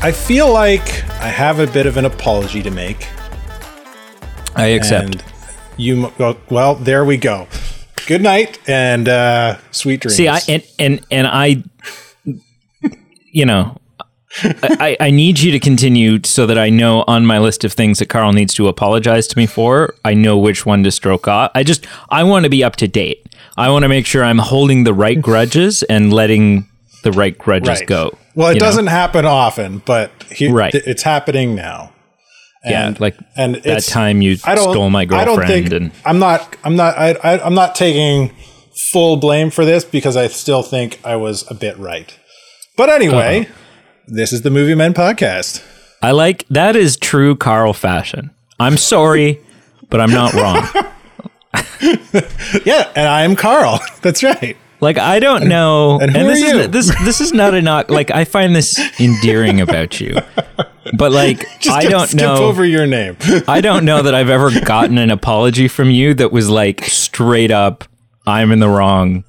I feel like I have a bit of an apology to make. I accept. And you, well, there we go. Good night and uh, sweet dreams. See, I and and and I, you know, I, I need you to continue so that I know on my list of things that Carl needs to apologize to me for. I know which one to stroke off. I just I want to be up to date. I want to make sure I'm holding the right grudges and letting the right grudges right. go. Well, it doesn't happen often, but he, Right. th- it's happening now. Yeah, like and that time you I don't, stole my I don't think and I'm not. I'm not. I, I, I'm not taking full blame for this because I still think I was a bit right. But anyway, Uh-huh. this is the Movie Men podcast. I like that is true Carl fashion. I'm sorry, but I'm not wrong. Yeah, and I am Carl. That's right. Like I don't know, and who this is this this is not a knock. Like I find this endearing about you, but like Just I don't skip know. over your name. I don't know that I've ever gotten an apology from you that was like straight up. I'm in the wrong.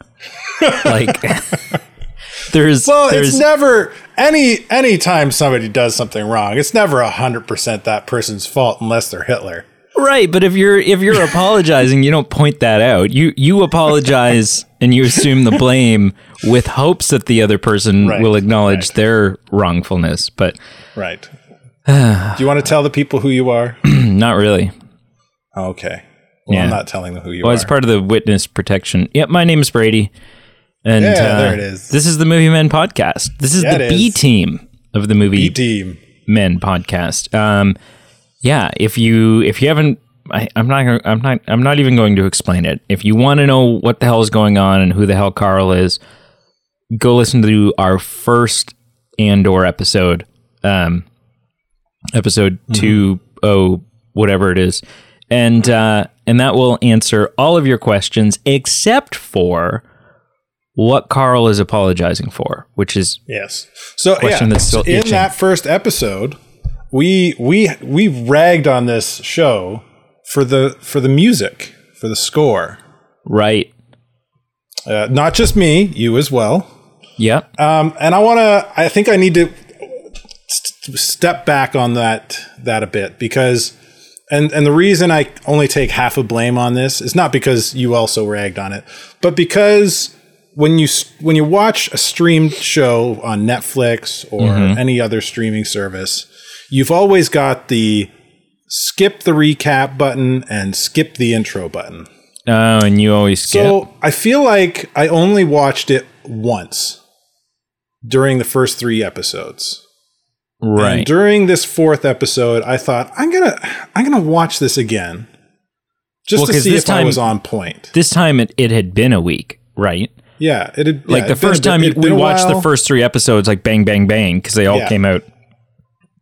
Like there's Well, there's it's never any any time somebody does something wrong. It's never hundred percent that person's fault unless they're Hitler. Right, but if you're if you're apologizing, you don't point that out. You you apologize and you assume the blame with hopes that the other person Right, will acknowledge right. their wrongfulness, but Right. Do you want to tell the people who you are? not really. Okay. Well, Yeah. I'm not telling them who you Well, are. Well, it's part of the witness protection. Yep, my name is Brady. And Yeah, uh, there it is. This is the Movie Men podcast. This is Yeah, the B is. team of the Movie E team. Men podcast. Um, yeah, if you if you haven't, I, I'm not I'm not I'm not even going to explain it. If you want to know what the hell is going on and who the hell Carl is, go listen to our first Andor episode, um, episode Mm-hmm. two oh whatever it is, and uh, and that will answer all of your questions except for what Carl is apologizing for, which is Yes. So Question yeah, that's still in itching. that first episode, we we we ragged on this show for the for the music, for the score. right. Uh, not just me, you as well. yeah Um, and I want to. I think I need to st- step back on that that a bit because, and and the reason I only take half of blame on this is not because you also ragged on it, but because when you when you watch a streamed show on Netflix or any other streaming service, you've always got the skip the recap button and skip the intro button. Oh, and you always skip. So I feel like I only watched it once during the first three episodes. And right. during this fourth episode, I thought I'm gonna I'm gonna watch this again, just Well, to see this if I time- was on point. this time it, it had been a week, right? Yeah, it had Like yeah, the it'd been first time it'd we watched the first three episodes, like bang, bang, bang, because they all Yeah. came out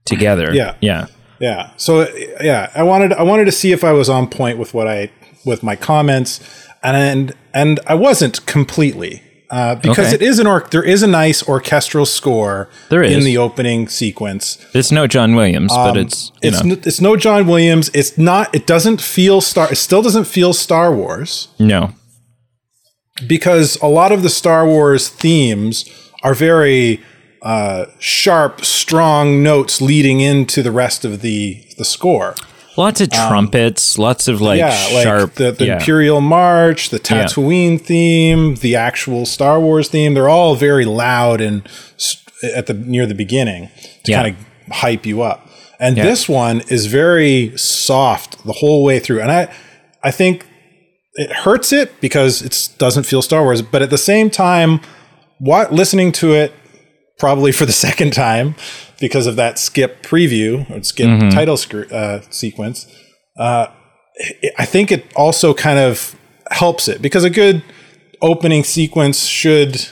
together. Yeah. Yeah. Yeah. So yeah, I wanted I wanted to see if I was on point with what I with my comments, and and I wasn't completely uh, because Okay. it is an or there is a nice orchestral score There is. in the opening sequence. It's no John Williams, but it's, you Um, It's it's no John Williams. It's not. It doesn't feel Star. It still doesn't feel Star Wars no. because a lot of the Star Wars themes are very uh, sharp, strong notes leading into the rest of the the score. Lots of trumpets, lots of like Um, yeah, like sharp. the, the yeah. Imperial March, the Tatooine theme, the actual Star Wars theme. They're all very loud and at the near the beginning to Yeah. kind of hype you up. And this one is very soft the whole way through. And I I think it hurts it because it doesn't feel Star Wars, but at the same time, what listening to it probably for the second time because of that skip preview or skip title scr- uh, sequence. Uh, it- I think it also kind of helps it because a good opening sequence should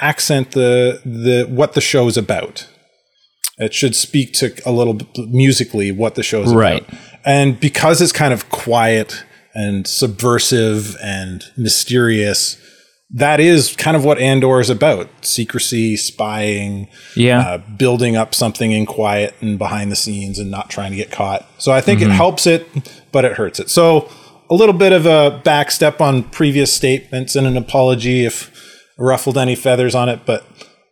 accent the the what the show's about. It should speak to a little musically what the show's Right. about. And because it's kind of quiet and subversive and mysterious, that is kind of what Andor is about secrecy, spying, Yeah. uh, building up something in quiet and behind the scenes and not trying to get caught. So I think Mm-hmm. it helps it, but it hurts it. So a little bit of a backstep on previous statements and an apology if ruffled any feathers on it, but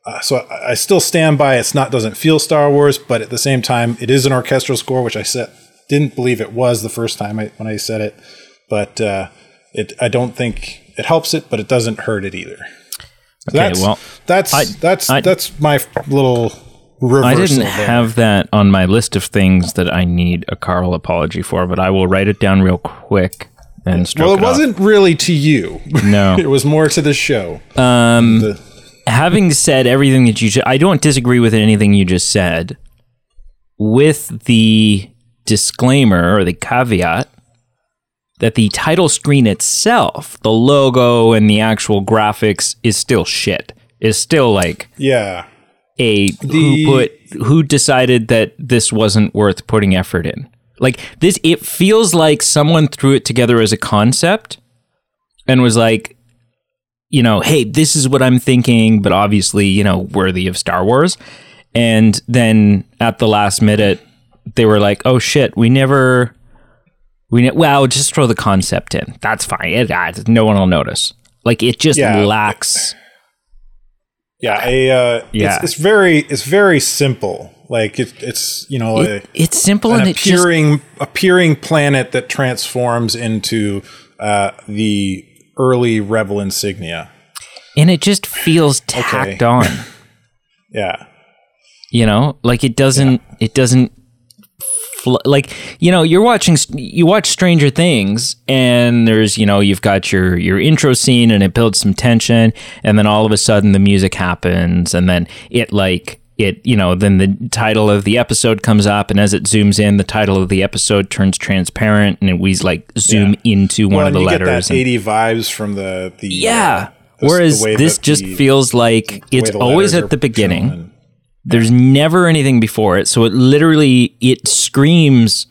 uh, so I, I still stand by it's not doesn't feel Star Wars, but at the same time, it is an orchestral score, which I said didn't believe it was the first time I, when I said it, but uh, it I don't think it helps it, but it doesn't hurt it either. So Okay, that's, well, that's I- that's I- that's my little reversal. I didn't there. have that on my list of things that I need a Carl apology for, but I will write it down real quick and Well, it it wasn't really to you. No. it was more to the show. Um, The- having said everything that you, ju- I don't disagree with anything you just said. With the disclaimer or the caveat that the title screen itself, the logo and the actual graphics is still shit. Is still like yeah. a The- who put who decided that this wasn't worth putting effort in. Like this it feels like someone threw it together as a concept and was like you know, hey, this is what I'm thinking, but obviously, you know, worthy of Star Wars. And then at the last minute they were like, "Oh shit, we never we well, just throw the concept in. That's fine. It, no one will notice." Like it just Yeah. lacks Yeah, a, uh, Yeah. It's, it's very it's very simple. Like it, it's you know it, it's simple an and it just appearing appearing planet that transforms into uh, the early rebel insignia. and it just feels tacked Okay. on Yeah, you know like it doesn't it doesn't fl- like you know you're watching you watch stranger things and there's you know you've got your your intro scene and it builds some tension and then all of a sudden the music happens and then it like it you know then the title of the episode comes up and as it zooms in the title of the episode turns transparent and we like zoom into one well, of the you letters get that and- eighty vibes from the the yeah. uh, whereas the this just the- feels like it's always at the beginning there's never anything before it so it literally it screams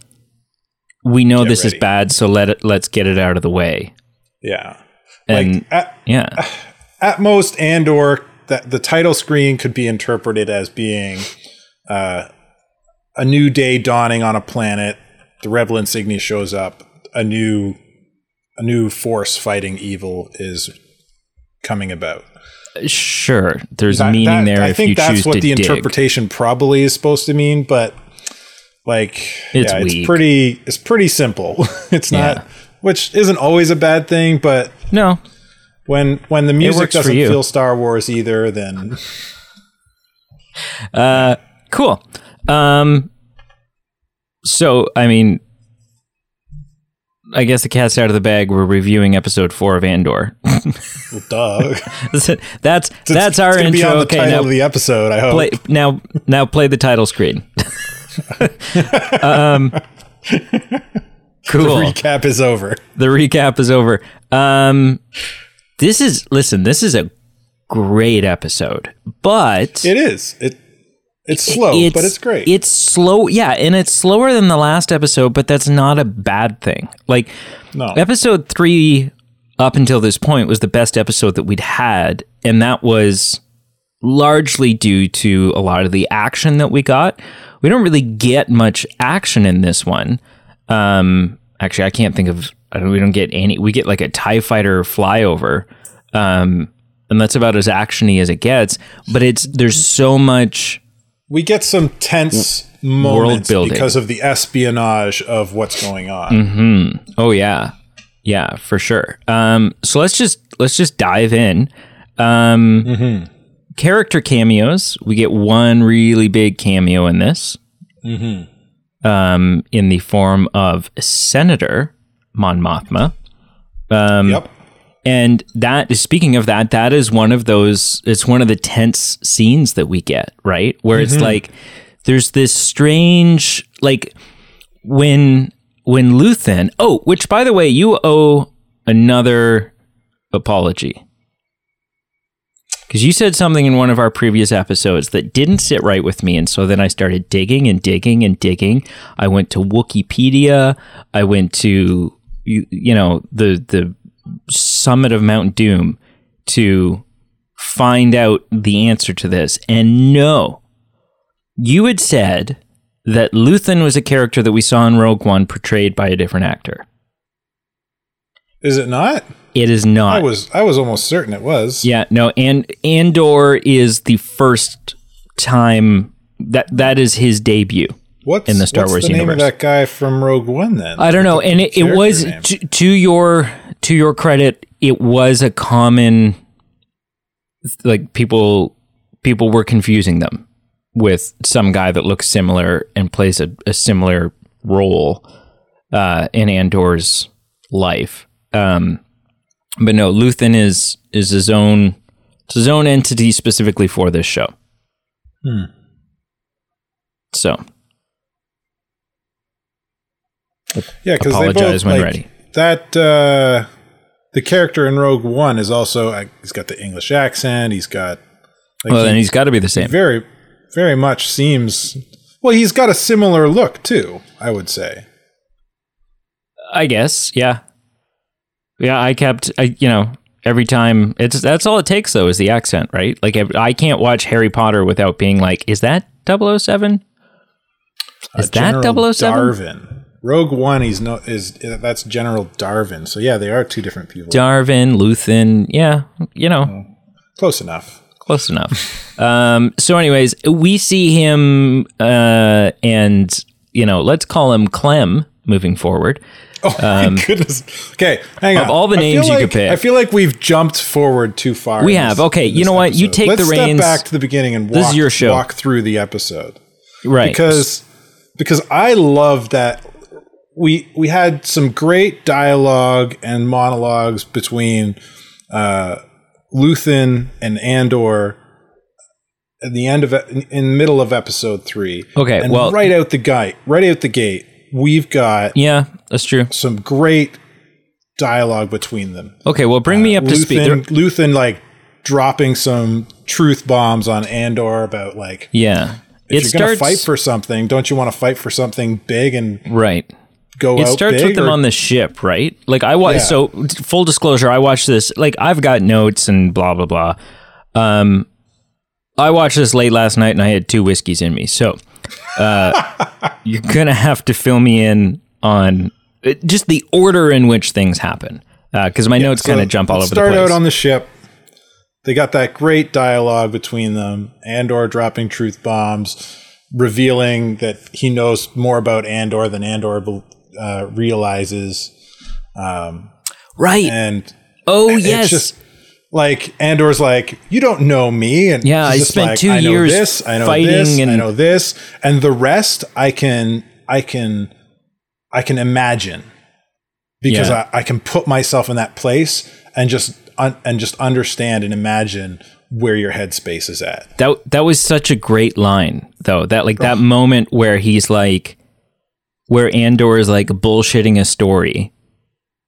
we know Get this is bad so let it let's get it out of the way yeah, and like at, yeah at most and or that the title screen could be interpreted as being uh, a new day dawning on a planet. The rebel insignia shows up. A new a new force fighting evil is coming about. Sure there's That- meaning that- there I think that's what the dig. interpretation probably is supposed to mean, but like It's yeah, it's pretty it's pretty simple. it's not Yeah. which isn't always a bad thing, but no. when when the music doesn't feel Star Wars either, then uh cool. Um so i mean I guess the cat's out of the bag. We're reviewing episode four of Andor. well, duh. that's that's our it's gonna intro. Be on the okay, title now of the episode. I hope. play now now play the title screen um cool The recap is over. the recap is over um this is listen this is a great episode but It is. It it's slow, but it's great. it's slow yeah and it's slower than the last episode but that's not a bad thing like no. episode three up until this point was the best episode that we'd had and that was largely due to a lot of the action that we got we don't really get much action in this one um actually i can't think of I don't, we don't get any we get like a tie fighter flyover um and that's about as actiony as it gets but it's there's so much we get some tense moments because of the espionage of what's going on. Mm-hmm. Oh yeah, yeah, for sure. Um, so let's just let's just dive in. Um, Character cameos. We get one really big cameo in this. Um, in the form of Senator Mon Mothma. Um, Yep. And that speaking of that, that is one of those. It's one of the tense scenes that we get right where it's mm-hmm. like there's this strange like when when Luthen. Oh, which by the way, you owe another apology because you said something in one of our previous episodes that didn't sit right with me, and so then I started digging and digging and digging. I went to Wikipedia. I went to you, you know the the summit of Mount Doom to find out the answer to this. And no, you had said that Luthen was a character that we saw in Rogue One portrayed by a different actor. Is it not? It is not. I was I was almost certain it was. Yeah, no, and Andor is the first time that that is his debut. What's in the Star what's Wars the name universe. of that guy from Rogue One? Then I don't know, and it, it was to, to your to your credit, it was a common like people people were confusing them with some guy that looks similar and plays a, a similar role uh, in Andor's life. Um, but no, Luthen is is his own his own entity specifically for this show. Hmm. So yeah, because they both when like, ready. That uh, the character in Rogue One is also uh, he's got the English accent. He's got like, well, he then he's got to be the same. very very much seems well. He's got a similar look too. I would say. I guess, yeah, yeah. I kept, I, you know, every time it's that's all it takes though is the accent, right? Like I I can't watch Harry Potter without being like, is that 007? Is Uh, that General 007? Darvin. Rogue One, he's no is that's General Darvin. So yeah, they are two different people. Darvin, Luthen, yeah, you know, Close enough. close enough. um, so, anyways, we see him, uh, and you know, let's call him Clem moving forward. Oh my goodness. Okay, hang Um, of on. all the I names you like, could pick. I feel like we've jumped forward too far. We have. this- Okay, you know what? You take Let's the reins. Back to the beginning and walk, This is your show. walk through the episode Right. because because I love that we we had some great dialogue and monologues between uh, Luthen and Andor at the end of in, the middle of episode three. Okay, and well- right out the gate, right out the gate, we've got yeah, that's true. some great dialogue between them. Okay, well, bring me up to speed. There- Luthen, Luthen like dropping some truth bombs on Andor about like yeah. if it you're gonna fight for something, don't you want to fight for something big and right. Go It starts with them or- on the ship, right? Like I watch. Yeah. So full disclosure, I watched this. Like I've got notes and blah blah blah. Um, I watched this late last night and I had two whiskeys in me. So, uh, you're gonna have to fill me in on uh, just the order in which things happen, because my notes So kind of jump all over the start place. out on the ship. They got that great dialogue between them. Andor dropping truth bombs, revealing that he knows more about Andor than Andor uh, realizes. Um, right. and oh it's yes. just like Andor's like, you don't know me, and Yeah, I spent like, two I years this, I know fighting this, I know this, and the rest I can, I can, I can imagine because Yeah. I, I can put myself in that place and just un, and just understand and imagine where your headspace is at. That that was such a great line, though. That like that moment where he's like, where Andor is like bullshitting a story,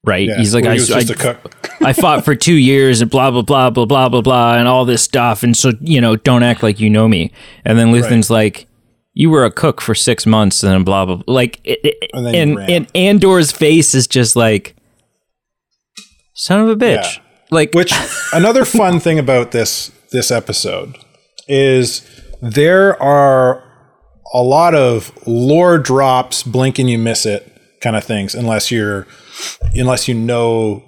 right? Yeah, he's like, where I, he I, just a cook. I fought for two years and blah blah blah blah blah blah blah and all this stuff, and so you know, don't act like you know me. And then Luthen's like, you were a cook for six months, and blah blah. blah. Like, it, it, And and and Andor's face is just like, son of a bitch. Yeah. Like, Which another fun thing about this this episode is there are a lot of lore drops, blink and you miss it kind of things, unless you're unless you know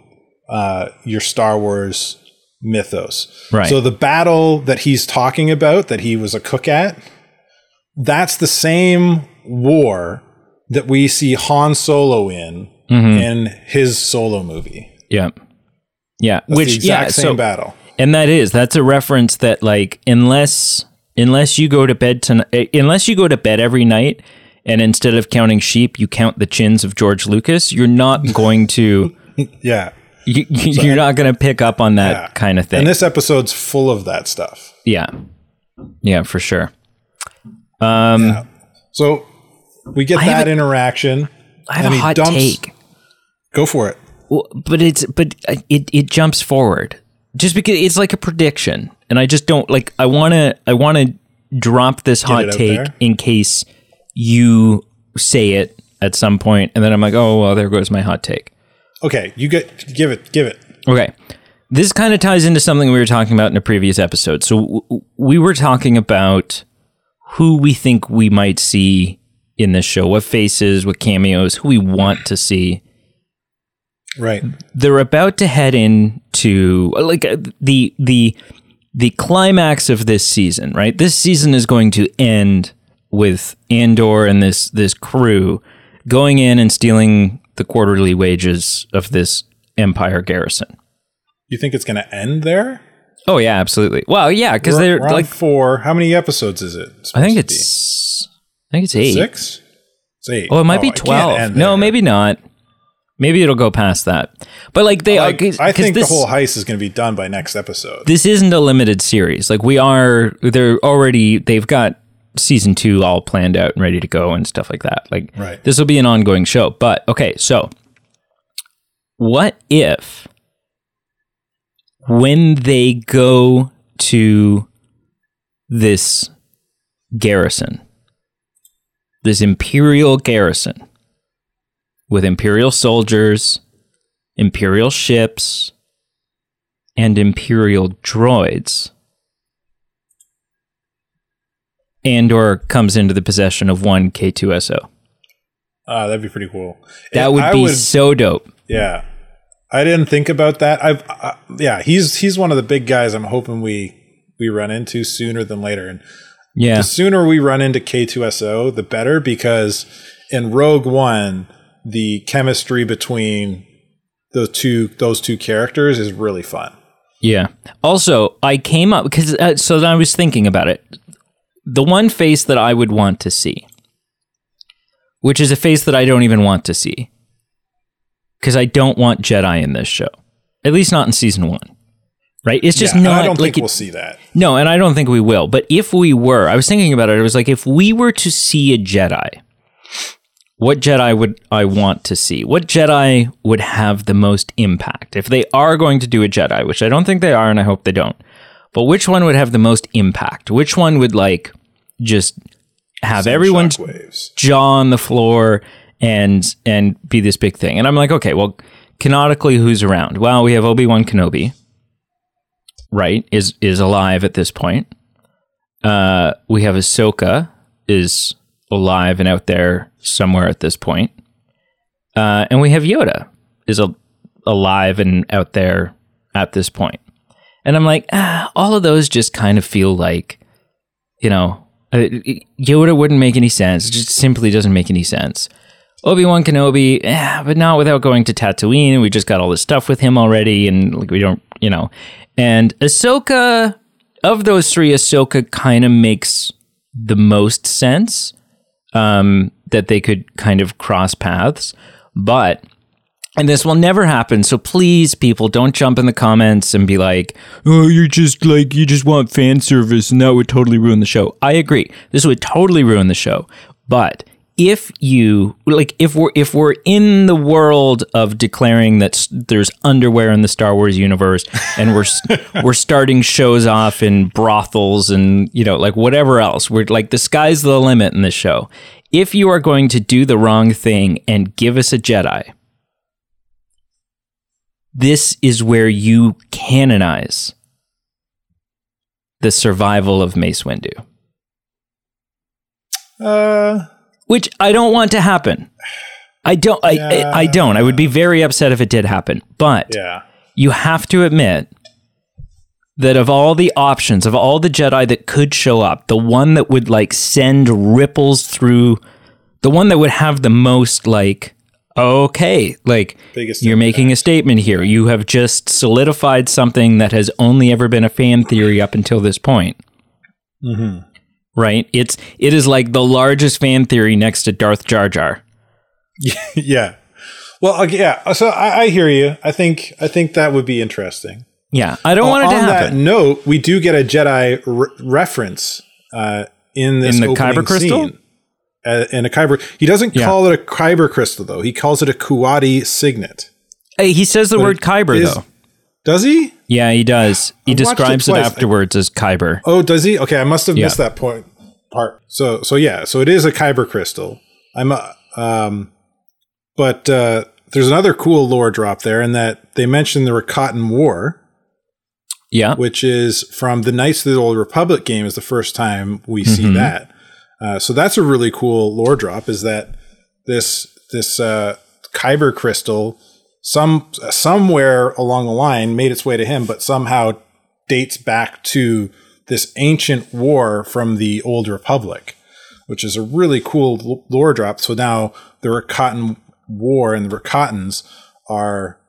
uh, your Star Wars mythos. Right. So the battle that he's talking about, that he was a cook at, that's the same war that we see Han Solo in Mm-hmm. in his solo movie. yeah, yeah. It's Which the exact yeah, same so battle. And that is that's a reference that like unless unless you go to bed tonight unless you go to bed every night and instead of counting sheep you count the chins of George Lucas, you're not going to Yeah. you, you- you're not going to pick up on that Yeah. kind of thing. And this episode's full of that stuff. yeah. Yeah, for sure. Um So we get I that a- interaction. I have a hot dumps- take. Go for it. Well, but it's but uh, it it jumps forward just because it's like a prediction, and I just don't like. I want to I want to drop this hot take there. in case you say it at some point, and then I'm like, oh well, there goes my hot take. Okay, you get give it, give it. Okay. This kind of ties into something we were talking about in a previous episode. So w- w- we were talking about who we think we might see in this show, what faces, what cameos, who we want to see. Right. they're about to head into like uh, the the the climax of this season, right? This season is going to end with Andor and this this crew going in and stealing the quarterly wages of this Empire garrison. You think it's going to end there? Oh yeah, absolutely. Well, yeah, because they're like four. How many episodes is it? I think it's I think it's eight. six. It's eight. Oh, it might be oh, twelve. No, maybe not. Maybe it'll go past that. But like they, Like, are I think this, the whole heist is going to be done by next episode. this isn't a limited series. Like we are, they're already they've got season two all planned out and ready to go and stuff like that. Like Right. this will be an ongoing show. But okay, so what if when they go to this garrison, this imperial garrison with imperial soldiers, imperial ships, and imperial droids. Andor comes into the possession of one K2SO. Ah, that'd be pretty cool. That If would I be so dope. Yeah, I didn't think about that. I've uh, yeah, he's he's one of the big guys. I'm hoping we we run into sooner than later, and Yeah. the sooner we run into K2SO, the better because in Rogue One, the chemistry between those two those two characters is really fun. Yeah. Also, I came up because uh, so I was thinking about it. The one face that I would want to see, which is a face that I don't even want to see, because I don't want Jedi in this show, at least not in season one. Right? It's just Yeah, not. I don't like think it- we'll see that. No, and I don't think we will. But if we were, I was thinking about it. It was like if we were to see a Jedi, what Jedi would I want to see? What Jedi would have the most impact? If they are going to do a Jedi, which I don't think they are, and I hope they don't, but which one would have the most impact? Which one would like just have everyone's jaw on the floor and and be this big thing. And I'm like, okay, well, canonically, who's around? Well, we have Obi Wan Kenobi, right? Is is alive at this point. Uh, we have Ahsoka is alive and out there somewhere at this point. Uh, and we have Yoda is a, alive and out there at this point. And I'm like, ah, all of those just kind of feel like, you know, uh, Yoda wouldn't make any sense. It just simply doesn't make any sense. Obi Wan Kenobi, eh, but not without going to Tatooine. We just got all this stuff with him already, and like we don't, you know. And Ahsoka, of those three, Ahsoka kind of makes the most sense um, that they could kind of cross paths. But and this will never happen. So please, people, don't jump in the comments and be like, "Oh, you're just like you just want fan service, and that would totally ruin the show." I agree. This would totally ruin the show. But if you like, if we're if we're in the world of declaring that there's underwear in the Star Wars universe, and we're we're starting shows off in brothels and you know like whatever else, we're like the sky's the limit in this show. If you are going to do the wrong thing and give us a Jedi, this is where you canonize the survival of Mace Windu, Uh, which I don't want to happen. I don't. I, I, I don't. I would be very upset if it did happen. But yeah. you have to admit that of all the options, of all the Jedi that could show up, the one that would like send ripples through, the one that would have the most like, okay, like Biggest you're making a statement here. You have just solidified something that has only ever been a fan theory up until this point. Mm-hmm. Right? It's it is like the largest fan theory next to Darth Jar Jar. yeah. Well, yeah. So I, I hear you. I think I think that would be interesting. Yeah, I don't want it On to that happen. note, we do get a Jedi re- reference uh, in this In the Kyber crystal? scene. Uh, in a kyber, he doesn't Yeah. call it a kyber crystal though. He calls it a Kuwati signet. Hey, he says the word Kyber is- though. Does he? Yeah, he does. He I've it describes it, twice. afterwards as Kyber. Oh, does he? Okay, I must have Yeah. missed that point part. So, so yeah, so it is a kyber crystal. I'm, uh, um, but uh, there's another cool lore drop there, in that they mentioned the Rakatan War, Yeah. which is from the Knights of the Old Republic game. Is the first time we see that. Uh, so that's a really cool lore drop. Is that this this uh, kyber crystal some somewhere along the line made its way to him, but somehow dates back to this ancient war from the old republic, which is a really cool lore drop. So now the Rakatan War and the Rakatans are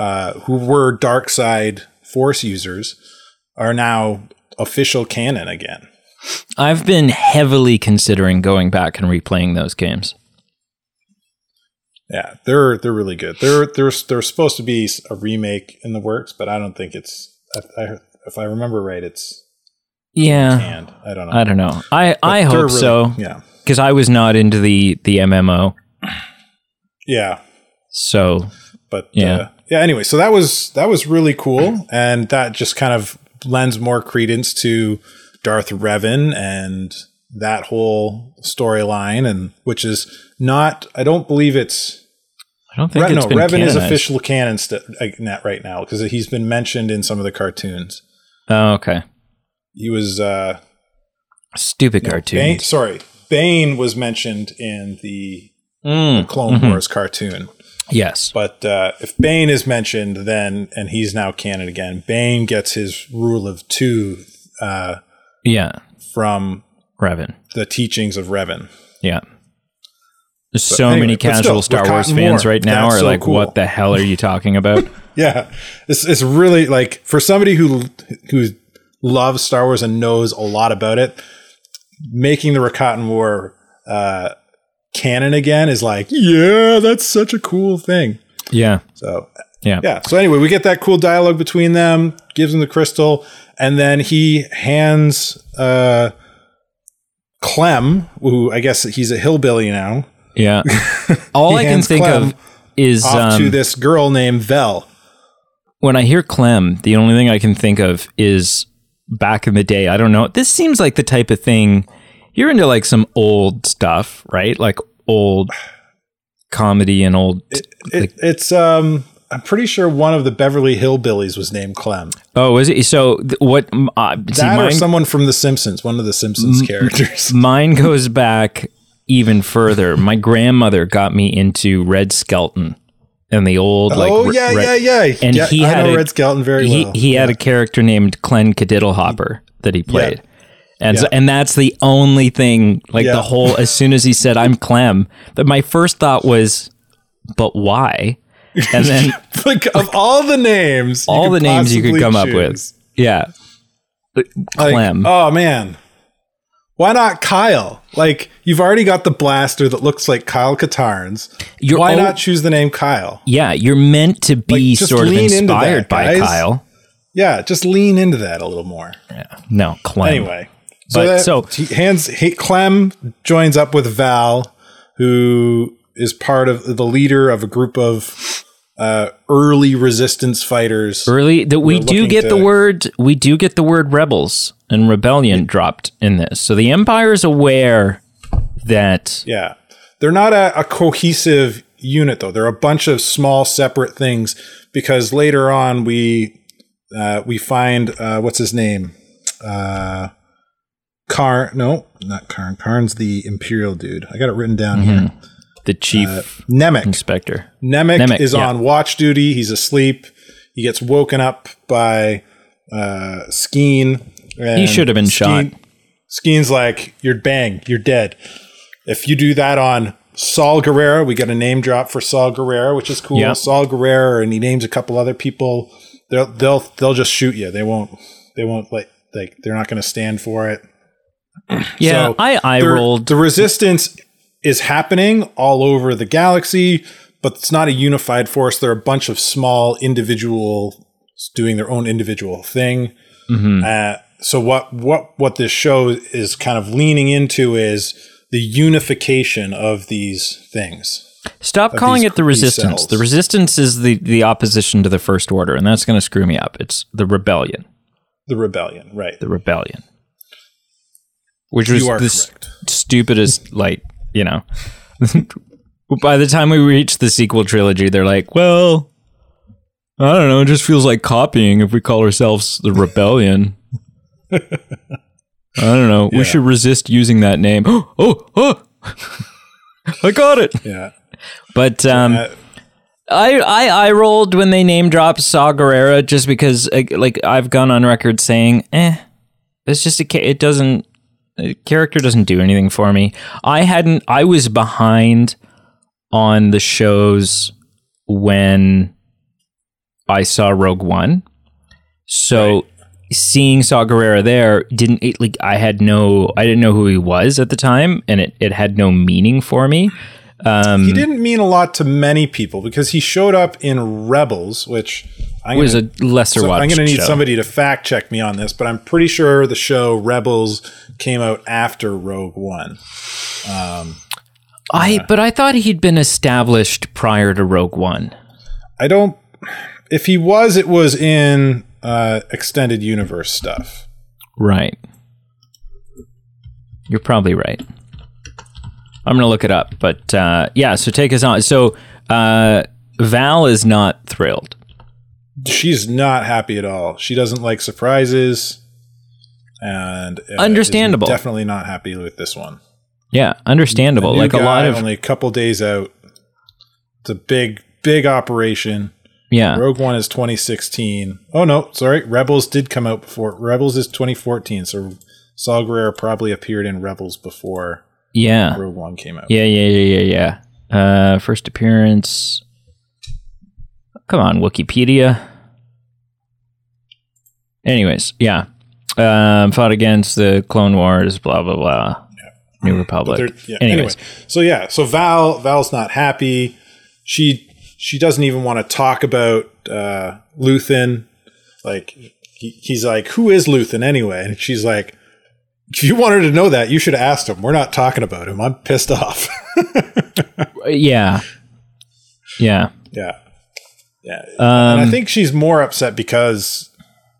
uh, who were dark side force users are now official canon again. I've been heavily considering going back and replaying those games. Yeah, they're they're really good. There there's there's supposed to be a remake in the works, but I don't think it's. I, I, if I remember right, it's yeah. canned. I don't know. I don't know. I But I hope really- so Yeah, because I was not into the the MMO. yeah. So But Yeah. uh, yeah. Anyway, so that was that was really cool, and that just kind of lends more credence to Darth Revan and that whole storyline, and which is not. I don't believe it's. I don't think Re- it's no, Revan is official canon st- net right now because he's been mentioned in some of the cartoons. Oh, okay. He was uh, Stupid Bane, cartoon. sorry, Bane was mentioned in the Mm, Clone mhm. Wars cartoon. Yes. But uh, if Bane is mentioned, then and he's now canon again. Bane gets his rule of two uh, Yeah. from Revan. the teachings of Revan. Yeah. There's so anyway, many but still, casual Star Wars fans more. right now That's are so like, cool. "What the hell are you talking about?" Yeah, it's it's really like for somebody who who loves Star Wars and knows a lot about it, making the Rakatan War uh, canon again is like, yeah, that's such a cool thing. yeah. So Yeah. yeah. So anyway, we get that cool dialogue between them, gives him the crystal, and then he hands uh, Clem, who I guess he's a hillbilly now, Yeah. All I can think Clem of is off to um, this girl named Vel. when I hear Clem, the only thing I can think of is back in the day. I don't know. This seems like the type of thing you're into, like some old stuff, right? Like old comedy and old. It, it's um, I'm pretty sure one of the Beverly Hillbillies was named Clem. oh, is it? So th- what? m- Uh, see, That or someone from The Simpsons, one of the Simpsons characters. mine goes back even further. My grandmother got me into Red Skelton and the old like. oh yeah, re- yeah, yeah. and yeah, he had a- Red Skelton very he, well. he had a character named Clem Kadiddlehopper that he played. And so, and that's the only thing like Yeah. the whole as soon as he said I'm Clem, that my first thought was but why? And then like of all the names, all the names you could come up with. Yeah. like, Clem. oh man, why not Kyle? Like you've already got the blaster that looks like Kyle Katarn's. You're why al- not choose the name Kyle? Yeah, you're meant to be Like, sort of inspired that, by. Kyle. Yeah, just lean into that a little more. Yeah. No, Clem. Anyway, so But- that, so- he hands he, Clem joins up with Val, who is part of the leader of a group of uh, early resistance fighters. Early that we do get the word we do get the word rebels and rebellion dropped in this. So the empire is aware that Yeah, they're not a, a cohesive unit though. They're a bunch of small separate things because later on we uh, we find uh, what's his name. Uh, Karn, no, not Karn. Karn's the Imperial dude. I got it written down here. The chief Uh, Nemik. inspector. Nemik, Nemik, is yeah. on watch duty. He's asleep. He gets woken up by uh, Skeen. He should have been shot. Skeen's like, "You're bang. You're dead." If you do that on Saw Gerrera, we get a name drop for Saw Gerrera, which is cool. Yeah. Saw Gerrera, and he names a couple other people. They'll they'll they'll just shoot you. They won't. They won't like like they're not going to stand for it. Yeah, So, I I rolled. The resistance is happening all over the galaxy, but it's not a unified force. They're a bunch of small individuals doing their own individual thing. Mhm. Uh, so what what what this show is kind of leaning into is the unification of these things. Stop calling these- it the resistance. The resistance is the the opposition to the first order, and that's going to screw me up. It's the rebellion. The rebellion, right? The rebellion. Which was the correct. stupidest, like you know. By the time we reach the sequel trilogy, they're like, "Well, I don't know. It just feels like copying if we call ourselves the rebellion." I don't know. Yeah. We should resist using that name. oh, oh! I got it. Yeah. But um, Uh, I, I I rolled when they name dropped Saw Gerrera just because like I've gone on record saying, eh, it's just a it doesn't Uh, character doesn't do anything for me. I hadn't I was behind on the shows when I saw Rogue One, so Right. seeing Saw Gerrera there didn't it, like I had no I didn't know who he was at the time, and it it had no meaning for me. Um, He didn't mean a lot to many people because he showed up in Rebels, which I'm was a lesser so watched I'm going to need show. somebody to fact check me on this, but I'm pretty sure the show Rebels came out after Rogue One. Um, I but I thought he'd been established prior to Rogue One. I don't. If he was, it was in uh, extended universe stuff. Right. You're probably right. I'm gonna look it up, but uh, yeah. So take us on. So uh, Val is not thrilled. She's not happy at all. She doesn't like surprises, and uh, Understandable. Definitely not happy with this one. Yeah, understandable. Like a lot of only a couple days out. It's a big, big operation. yeah. Rogue One is 2016. Oh no, sorry, Rebels did come out before. Rebels is 2014. So Saw Gerrera probably appeared in Rebels before Yeah. Rogue One came out. Yeah, yeah, yeah, yeah, yeah. Uh, first appearance. Come on, Wikipedia. Anyways, yeah. Um, fought against the Clone Wars, blah blah blah. New Republic. Yeah, Anyways, Anyway, so yeah, so Val Val's not happy. She she doesn't even want to talk about uh, Luthen. Like he, he's like, who is Luthen anyway? And she's like, if you wanted to know that, you should have asked him. We're not talking about him. I'm pissed off. yeah, yeah. yeah, yeah. Um, and I think she's more upset because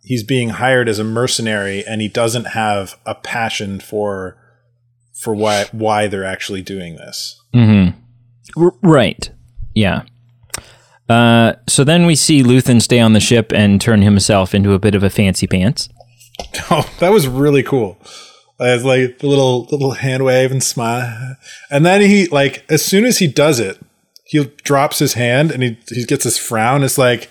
he's being hired as a mercenary and he doesn't have a passion for for why why they're actually doing this. R- right. Yeah. Uh, so then we see Luthen stay on the ship and turn himself into a bit of a fancy pants. Oh, that was really cool. It's like the little little hand wave and smile, and then he like as soon as he does it, he drops his hand and he he gets this frown. It's like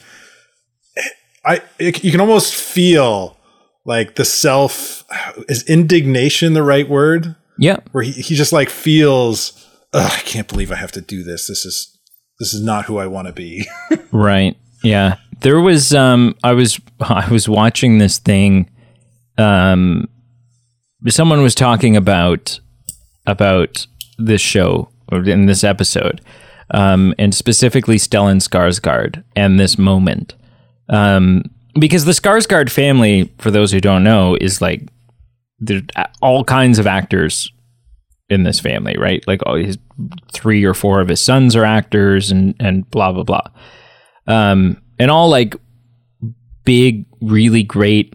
I it, you can almost feel like the self is indignation the right word Yeah. where he, he just like feels I can't believe I have to do this. This is this is not who I want to be. Right. Yeah. There was um I was I was watching this thing um someone was talking about about this show or in this episode um and specifically Stellan Skarsgård and this moment. Um because the Skarsgård family for those who don't know is like there's all kinds of actors in this family, right? Like all his three or four of his sons are actors and and blah blah blah. Um and all like big really great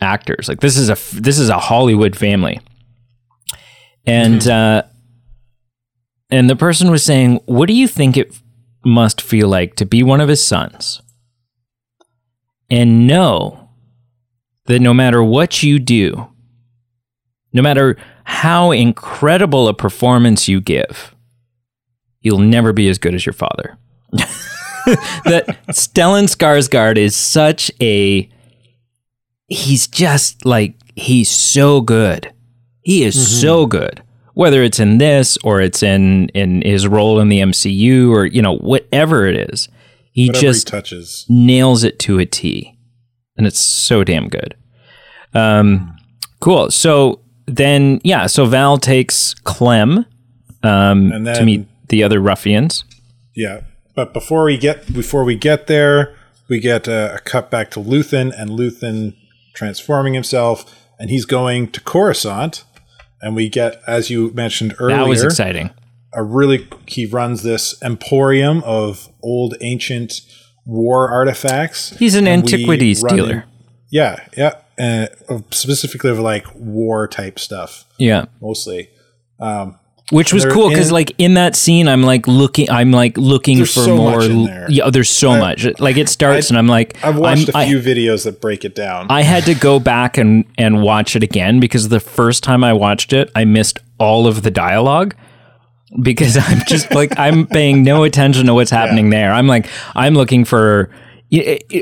actors. Like this is a this is a Hollywood family. And uh and the person was saying, "What do you think it must feel like to be one of his sons?" And know that no matter what you do, no matter how incredible a performance you give, you'll never be as good as your father. that Stellan Skarsgård is such a he's just like he's so good. He is so good. Whether it's in this or it's in in his role in the MCU or you know whatever it is, he Whatever just he touches. nails it to a T, and it's so damn good. Um, cool. So then, yeah. So Val takes Clem um, And to meet the other ruffians. Yeah, but before we get before we get there, we get a, a cut back to Luthen and Luthen transforming himself, and he's going to Coruscant, and we get, as you mentioned earlier, That was exciting. a really he runs this emporium of old ancient war artifacts. He's an antiquities dealer. in- yeah, yeah, uh, specifically of like war type stuff Yeah. mostly. Um, Which was They're cool because, in- like, in that scene, I'm like looking, I'm like looking There's for so more. much in there. Yeah, there's so much. Like, it starts, and I'm like, I've watched I'm- a few videos that break it down. I had to go back and and watch it again because the first time I watched it, I missed all of the dialogue. because I'm just like I'm paying no attention to what's happening there. I'm like I'm looking for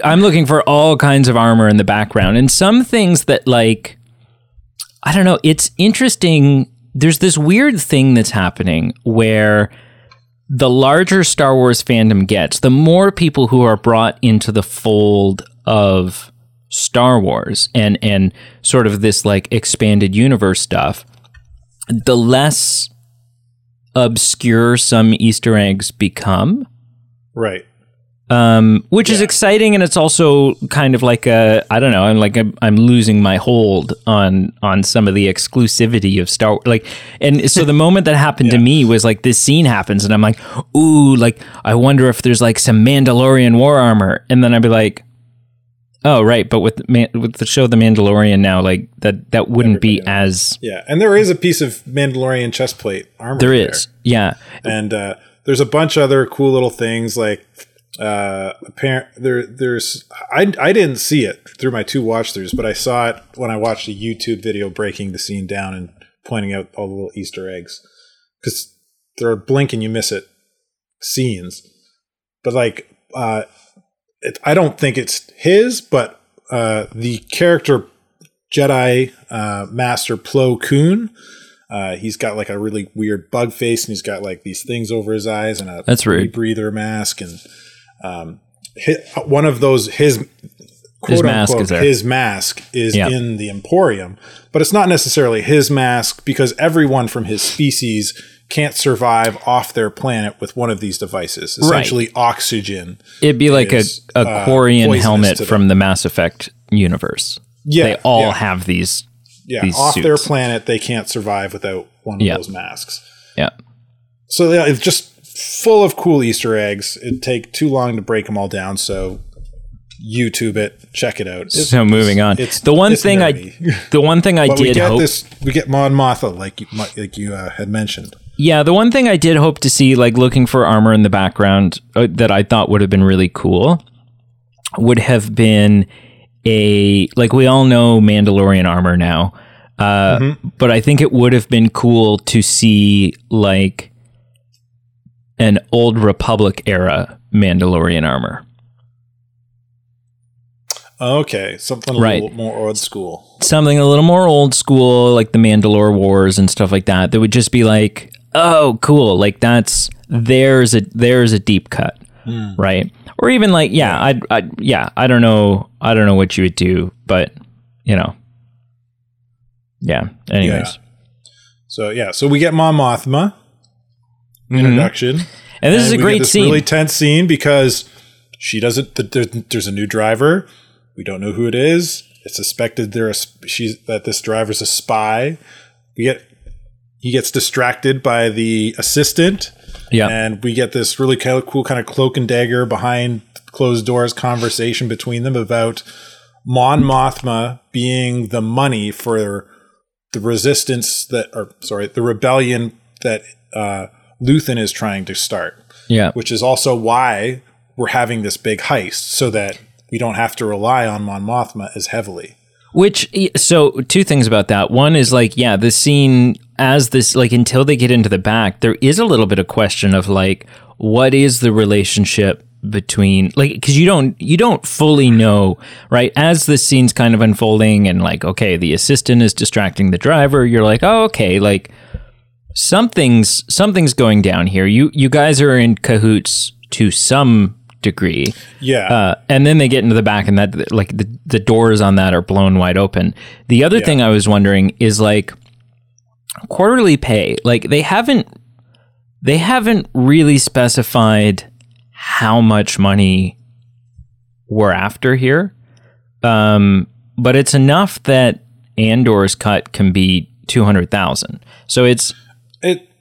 I'm looking for all kinds of armor in the background and some things that like I don't know, it's interesting there's this weird thing that's happening where the larger Star Wars fandom gets, the more people who are brought into the fold of Star Wars and and sort of this like expanded universe stuff, the less obscure some Easter eggs become. Right. Um, which yeah. is exciting, and it's also kind of like a I don't know. I'm like I'm, I'm losing my hold on on some of the exclusivity of Star. Like, and so the moment that happened yeah. to me was like this scene happens, and I'm like, ooh, like I wonder if there's like some Mandalorian war armor, and then I'd be like, Oh right, but with Man- with the show The Mandalorian now, like that that wouldn't Everybody be as yeah. And there is a piece of Mandalorian chest plate armor. There is, yeah. And uh, there's a bunch of other cool little things like uh apparent there there's I I didn't see it through my two watch throughs, but I saw it when I watched a YouTube video breaking the scene down and pointing out all the little Easter eggs because they're blink and you miss it scenes. But like uh it, I don't think it's his, but uh, the character Jedi uh, Master Plo Koon. Uh, he's got like a really weird bug face, and he's got like these things over his eyes, and a that's right breather mask, and um, his, one of those his quote his mask unquote, is his mask is yep. in the Emporium, but it's not necessarily his mask because everyone from his species can't survive off their planet with one of these devices. Essentially, right. oxygen. It'd be like is, a, a uh, Quarian uh, helmet from the Mass Effect universe. Yeah, they all yeah. have these. Yeah, these off suits. their planet, they can't survive without one of yep. those masks. Yeah. So yeah, it's just full of cool Easter eggs. It'd take too long to break them all down. So YouTube it, check it out. It's, so moving on, it's, the one thing nerdy. I, the one thing I did we get hope this, we get Mon Mothma, like you, like you uh, had mentioned. Yeah, the one thing I did hope to see, like looking for armor in the background, uh, that I thought would have been really cool, would have been a like we all know Mandalorian armor now, uh, mm-hmm. but I think it would have been cool to see like an old Republic era Mandalorian armor. Okay, something a right. little more old school. Something a little more old school, like the Mandalore Wars and stuff like that. That would just be like, oh, cool, like that's there's a there's a deep cut, mm. right? Or even like, yeah, I, I, yeah, I don't know, I don't know what you would do, but you know, yeah. Anyways, yeah. so yeah, so we get Mon Mothma mm-hmm. introduction, and this and is a great scene, really tense scene because she doesn't. There's a new driver we don't know who it is. It's suspected there she's that this driver's a spy. We get he gets distracted by the assistant. Yeah. And we get this really cool kind of cloak and dagger behind closed doors conversation between them about Mon Mothma being the money for the resistance that or sorry, the rebellion that uh Luthen is trying to start. Yeah. Which is also why we're having this big heist so that we don't have to rely on Mon Mothma as heavily. Which so two things about that. One is like yeah, the scene as this like until they get into the back, there is a little bit of question of like what is the relationship between like because you don't you don't fully know right as the scene's kind of unfolding and like okay the assistant is distracting the driver you're like oh okay like something's something's going down here you you guys are in cahoots to some degree. Yeah. Uh, and then they get into the back, and that like the the doors on that are blown wide open. The other yeah. thing I was wondering is like quarterly pay. Like they haven't they haven't really specified how much money we're after here. Um, but it's enough that Andor's cut can be two hundred thousand. So it's it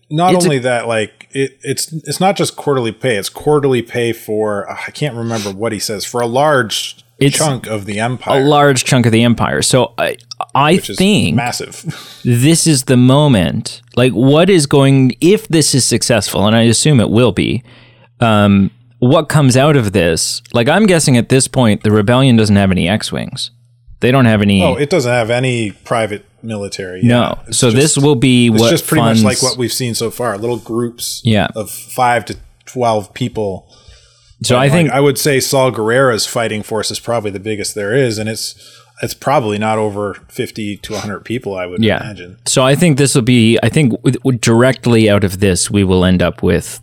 not it's only a, that like it, it's it's not just quarterly pay. It's quarterly pay for uh, I can't remember what he says for a large chunk of the empire. A large chunk of the empire. So I I think massive. this is the moment. Like what is going if this is successful, and I assume it will be. Um, what comes out of this? Like I'm guessing at this point, the rebellion doesn't have any X wings. They don't have any. Oh, it doesn't have any private military. No. It's so just- this will be it's just pretty funds, much like what we've seen so far. Little groups Yeah. of five to twelve people. So I Like, think I would say Saw Gerrera's fighting force is probably the biggest there is, and it's it's probably not over fifty to hundred people. I would yeah. imagine. So I think this will be. I think with, with directly out of this, we will end up with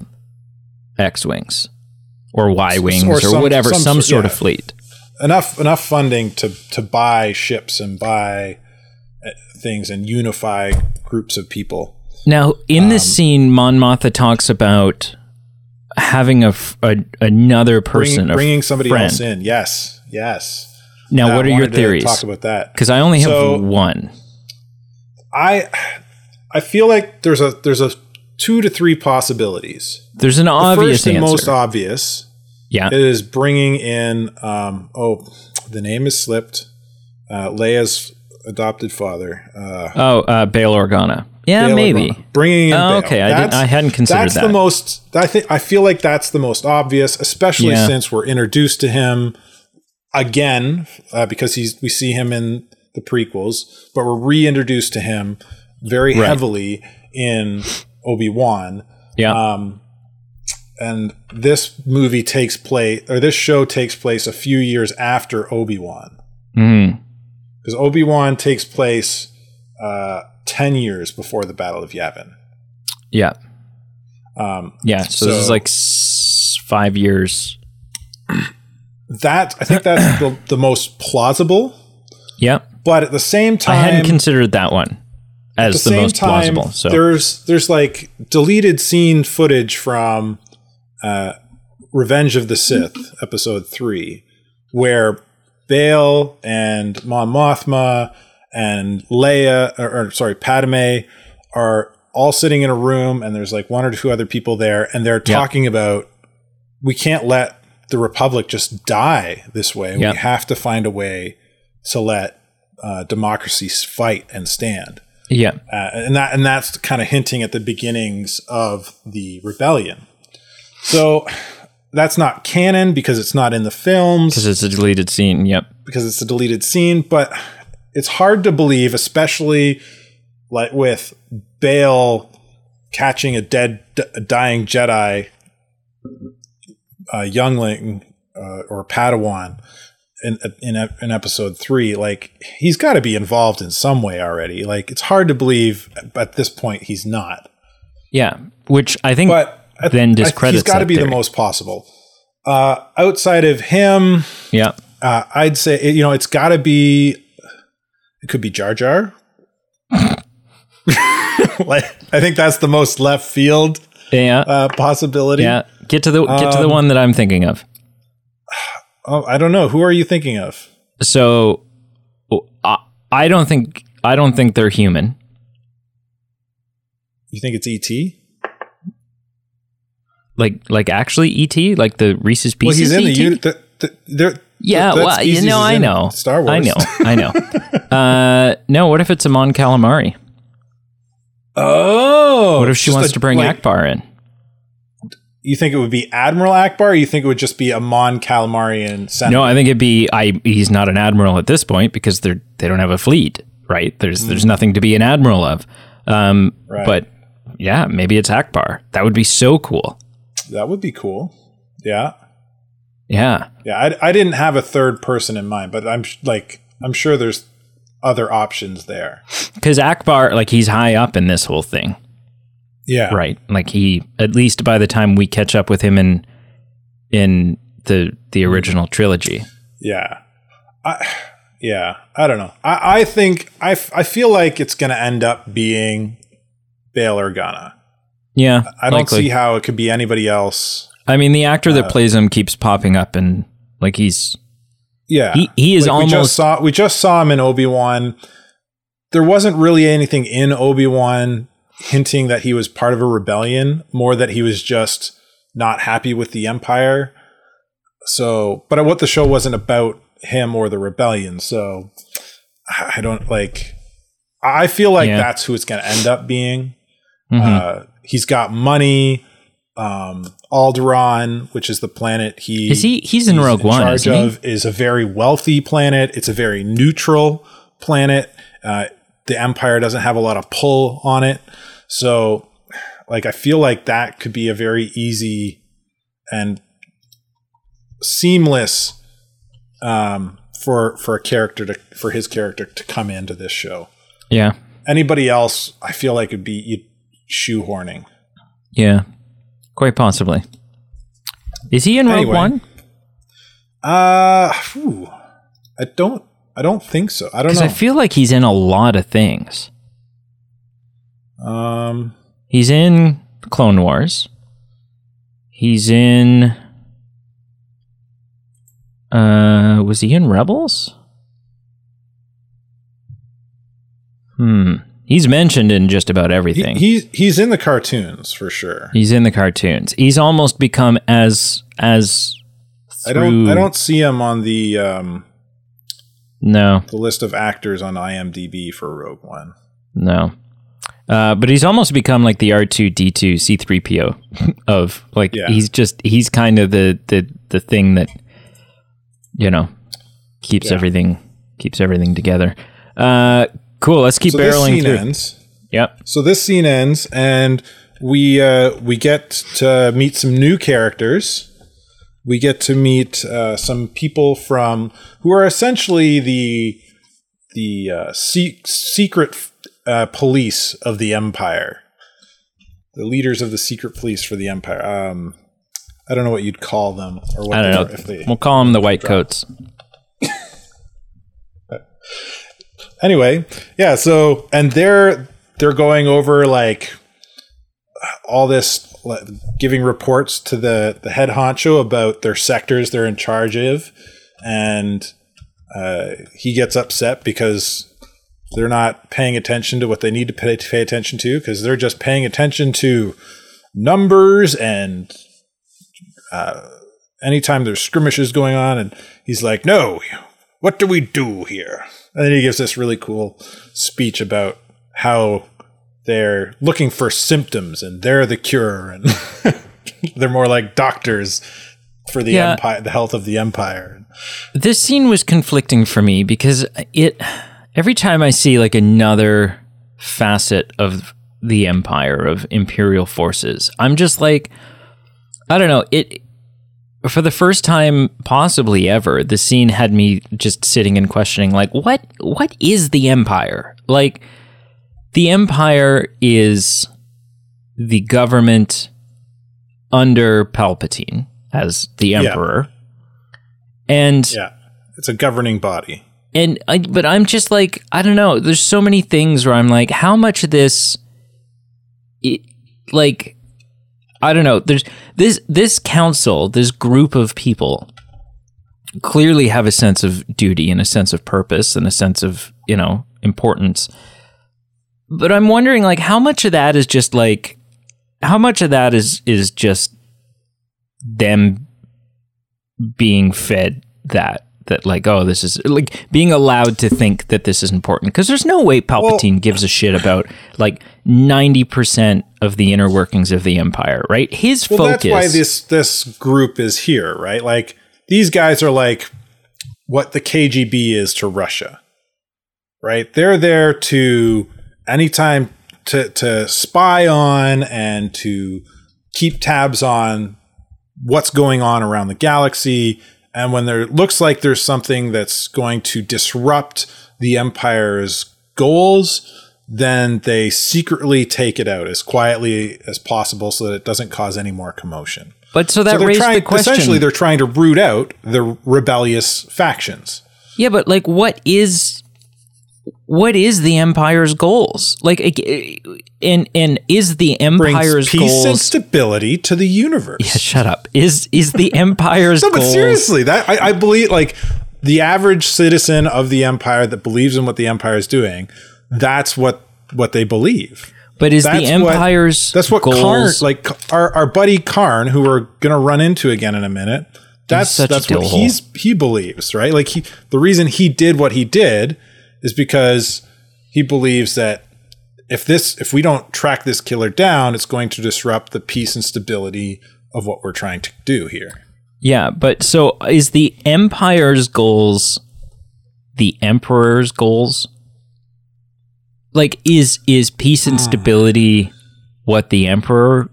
X wings or Y wings or, some- whatever, some, some sort- sort of fleet. enough enough funding to to buy ships and buy things and unify groups of people. Now, in Um, this scene, Mon Mothma talks about having a, a- another person, Bring, bringing somebody friend. else in. Yes, yes. Now, I what are your theories? Talk about that. Because I only have So- one. I I feel like there's a there's a two to three possibilities. There's an obvious First and answer. most obvious yeah. it is bringing in um oh the name is slipped uh, Leia's adopted father. Uh, oh, uh, Bail Organa. Yeah, Bail maybe. Organa. bringing in. Oh, okay. I I hadn't considered That's that. the most. I think I feel like that's the most obvious, especially Yeah. since we're introduced to him again uh, because he's we see him in the prequels, but we're reintroduced to him very Right. heavily in Obi Wan. Yeah. Um, and this movie takes place, or this show takes place a few years after Obi Wan, Mhm. Because Obi Wan takes place uh, ten years before the Battle of Yavin. Yeah. Um, Yeah. So, this is like s- five years. that I think that's the, the most plausible, Yeah. but at the same time, I hadn't considered that one as the, same most time, plausible. So there's there's like deleted scene footage from uh, Revenge of the Sith, episode three, where Bail and Mon Mothma and Leia, or, or sorry, Padme, are all sitting in a room, and there's like one or two other people there, and they're talking about we can't let the Republic just die this way. Yeah. We have to find a way to let uh, democracy fight and stand yeah. uh, and that and that's kind of hinting at the beginnings of the rebellion. So that's not canon because it's not in the films Because it's a deleted scene. Yep. because it's a deleted scene, but it's hard to believe, especially like with Bail catching a dead, d- dying Jedi, uh, youngling uh, or Padawan in in in episode three. Like he's got to be involved in some way already. Like it's hard to believe at this point he's not. Yeah. Which I think But I- then I- discredits he's got to be the most possible. Uh, outside of him, Yeah. uh, I'd say you know it's got to be. It could be Jar Jar. like I think that's the most left field Yeah. uh, possibility. yeah. Get to the get to the um, one that I'm thinking of. Oh, I don't know. Who are you thinking of? So I, I don't think I don't think they're human. You think it's ET? Like like actually ET, like the Reese's Pieces. Well, he's in the unit. The, the, Yeah, well, you know, I know, Star Wars. I know, I know. uh, no, what if it's a Mon Calamari? Oh, What if she wants a- to bring like, Ackbar in? You think it would be Admiral Ackbar? Or you think it would just be a Mon Calamari and Senator? No, I think it'd be. I he's not an admiral at this point because they're they don't have a fleet, right? There's there's nothing to be an admiral of. Um. Right. but yeah, maybe it's Ackbar. That would be so cool. That would be cool. Yeah, Yeah, yeah. I, I didn't have a third person in mind, but I'm like I'm sure there's other options there. because Ackbar, like he's high up in this whole thing. Yeah, right like he at least by the time we catch up with him in in the the original trilogy Yeah. I, yeah. I don't know. I, I think I, f- I feel like it's going to end up being Bail Organa. Yeah I don't likely. see how it could be anybody else. i mean the actor Uh, that plays him keeps popping up and like he's Yeah. he, he is Like, we just almost saw we just saw him in Obi Wan. There wasn't really anything in Obi Wan hinting that he was part of a rebellion, more that he was just not happy with the Empire. So, but what the show wasn't about him or the rebellion. So, I don't like. I feel like Yeah. that's who it's going to end up being. Mhm. Uh, he's got money. Um, Alderaan, which is the planet he is he he's in rogue in one charge of is a very wealthy planet. It's a very neutral planet. Uh, the Empire doesn't have a lot of pull on it. So, like, I feel like that could be a very easy and seamless um, for for a character to for his character to come into this show. Yeah. Anybody else, I feel like it'd be shoehorning. Yeah. Quite possibly. Is he in Rogue Anyway. One? Uh, whew. I don't. I don't think so. I don't know. I feel like he's in a lot of things. um, He's in Clone Wars. He's in. Uh, was he in Rebels? Hmm. He's mentioned in just about he, everything. he's he's in the cartoons for sure. He's in the cartoons. He's almost become as as. I don't. I don't see him on the um No, the list of actors on IMDb for Rogue One. no. Uh, but he's almost become like the R two D two C three PO of like Yeah. he's just he's kind of the the the thing that you know keeps Yeah. everything keeps everything together. Uh, cool. Let's keep So this barreling scene through. ends. Yep. So this scene ends, and we uh, we get to meet some new characters. We get to meet uh, some people from who are essentially the the uh, se- secret uh, police of the Empire, the leaders of the secret police for the Empire. Um, I don't know what you'd call them, or what I don't they know. they We'll call them the white coats. anyway yeah so and they're they're going over like all this giving reports to the the head honcho about their sectors they're in charge of. And uh, he gets upset because they're not paying attention to what they need to pay, to pay attention to because they're just paying attention to numbers and uh, anytime there's skirmishes going on and he's like no what do we do here and then he gives this really cool speech about how they're looking for symptoms and they're the cure and they're more like doctors for the Yeah. empire the health of the empire This scene was conflicting for me because it every time I see like another facet of the empire of imperial forces, I'm just like I don't know, it for the first time possibly ever, the scene had me just sitting and questioning like what what is the empire? Like the empire is the government under Palpatine as the emperor. And yeah it's a governing body and I, but I'm just like I don't know. There's so many things where I'm like, how much of this, it, like, I don't know. There's this this council, this group of people, clearly have a sense of duty and a sense of purpose and a sense of you know importance. But I'm wondering, like, how much of that is just like, how much of that is is just them being fed that that like oh this is like being allowed to think that this is important. Because there's no way Palpatine gives a shit about like 90% of the inner workings of the empire right? His well focus that's why this this group is here right? Like these guys are like what the kgb is to russia right? They're there to anytime to to spy on and to keep tabs on what's going on around the galaxy and when there looks like there's something that's going to disrupt the empire's goals then they secretly take it out as quietly as possible so that it doesn't cause any more commotion. But so that so they're raised trying the question. essentially they're trying to root out the rebellious factions. Yeah but like what is what is the empire's goals like and and is the brings empire's peace and stability to the universe yeah shut up is is the empire's No, but goals seriously, that I, I believe like the average citizen of the empire that believes in what the empire is doing, that's what what they believe. but is That's the what- empire's That's what Karn, goals like our, our buddy Karn, who we're gonna run into again in a minute. That's that's what he's he believes, right? Like he the reason he did what he did is because he believes that if this if we don't track this killer down, it's going to disrupt the peace and stability of what we're trying to do here. Yeah, but so is the empire's goals the emperor's goals? like is is peace and hmm. stability what the emperor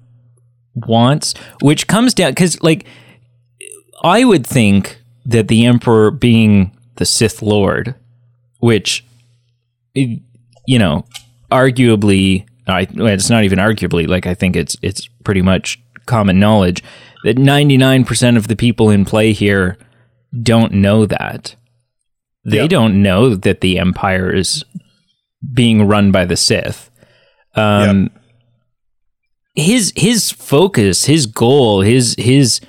wants which comes down cuz like I would think that the emperor being the Sith lord which you know arguably I it's not even arguably like I think it's it's pretty much common knowledge that 99% of the people in play here don't know that they Yep. don't know that the empire is being run by the Sith. Um, his his focus, his goal, his his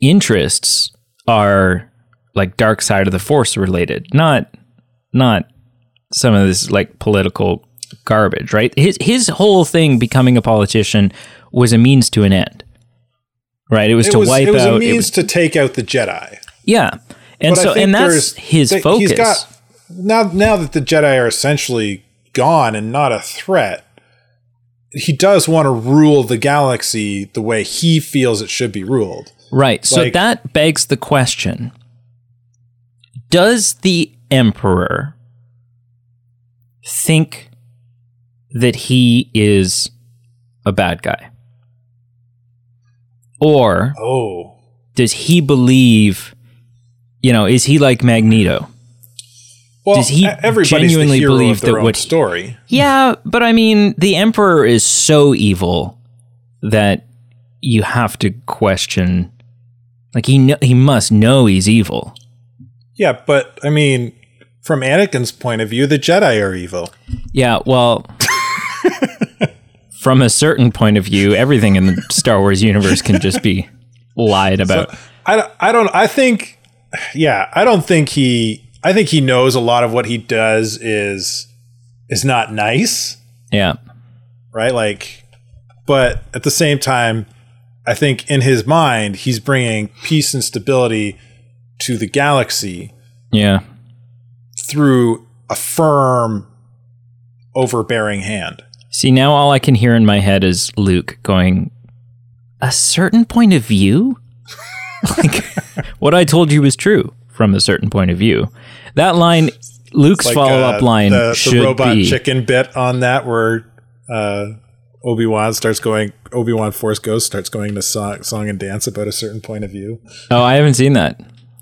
interests are like dark side of the force related, not not some of this like political garbage, right? His his whole thing becoming a politician was a means to an end. Right? It was It to was, wipe it was out a means was- to take out the Jedi. yeah. And But so and that's his focus. He's got now now that the Jedi are essentially gone and not a threat. He does want to rule the galaxy the way he feels it should be ruled. Right. So that begs the question Does the Emperor think that he is a bad guy? Or Oh, does he believe, you know, is he like Magneto? well, Does he genuinely believe that what- story? Yeah, but I mean, the Emperor is so evil that you have to question. Like he kn- he must know he's evil. Yeah, but I mean, from Anakin's point of view, the Jedi are evil. Yeah, well, from a certain point of view, everything in the Star Wars universe can just be lied about. I, I don't I think yeah I don't think he I think he knows a lot of what he does is is not nice. Yeah, right? Like but at the same time I think in his mind he's bringing peace and stability to the galaxy. Yeah, through a firm overbearing hand See, now all I can hear in my head is Luke going, "A certain point of view." like what I told you was true from a certain point of view. That line, Luke's Like, follow up uh, line the, should the robot be chicken bit on that where uh, Obi Wan starts going. Obi Wan Force Ghost starts going to song, song and dance about a certain point of view. Oh, I haven't seen that.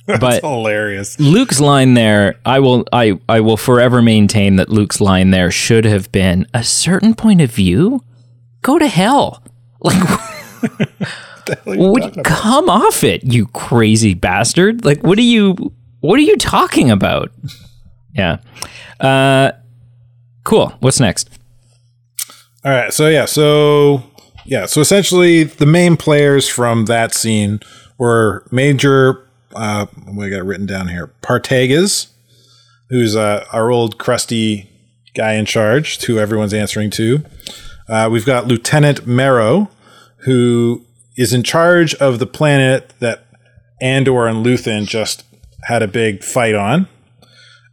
But It's hilarious. Luke's line there, I will I I will forever maintain that Luke's line there should have been a certain point of view. Go to hell. Like would, come off it, you crazy bastard. Like what are you what are you talking about? Yeah. Uh cool. What's next? All right. So yeah. So yeah. So essentially, the main players from that scene were Major. Uh, we got it written down here. Partagaz, who's uh, our old crusty guy in charge, who everyone's answering to. Uh, we've got Lieutenant Marrow, who is in charge of the planet that Andor and Luthen just had a big fight on.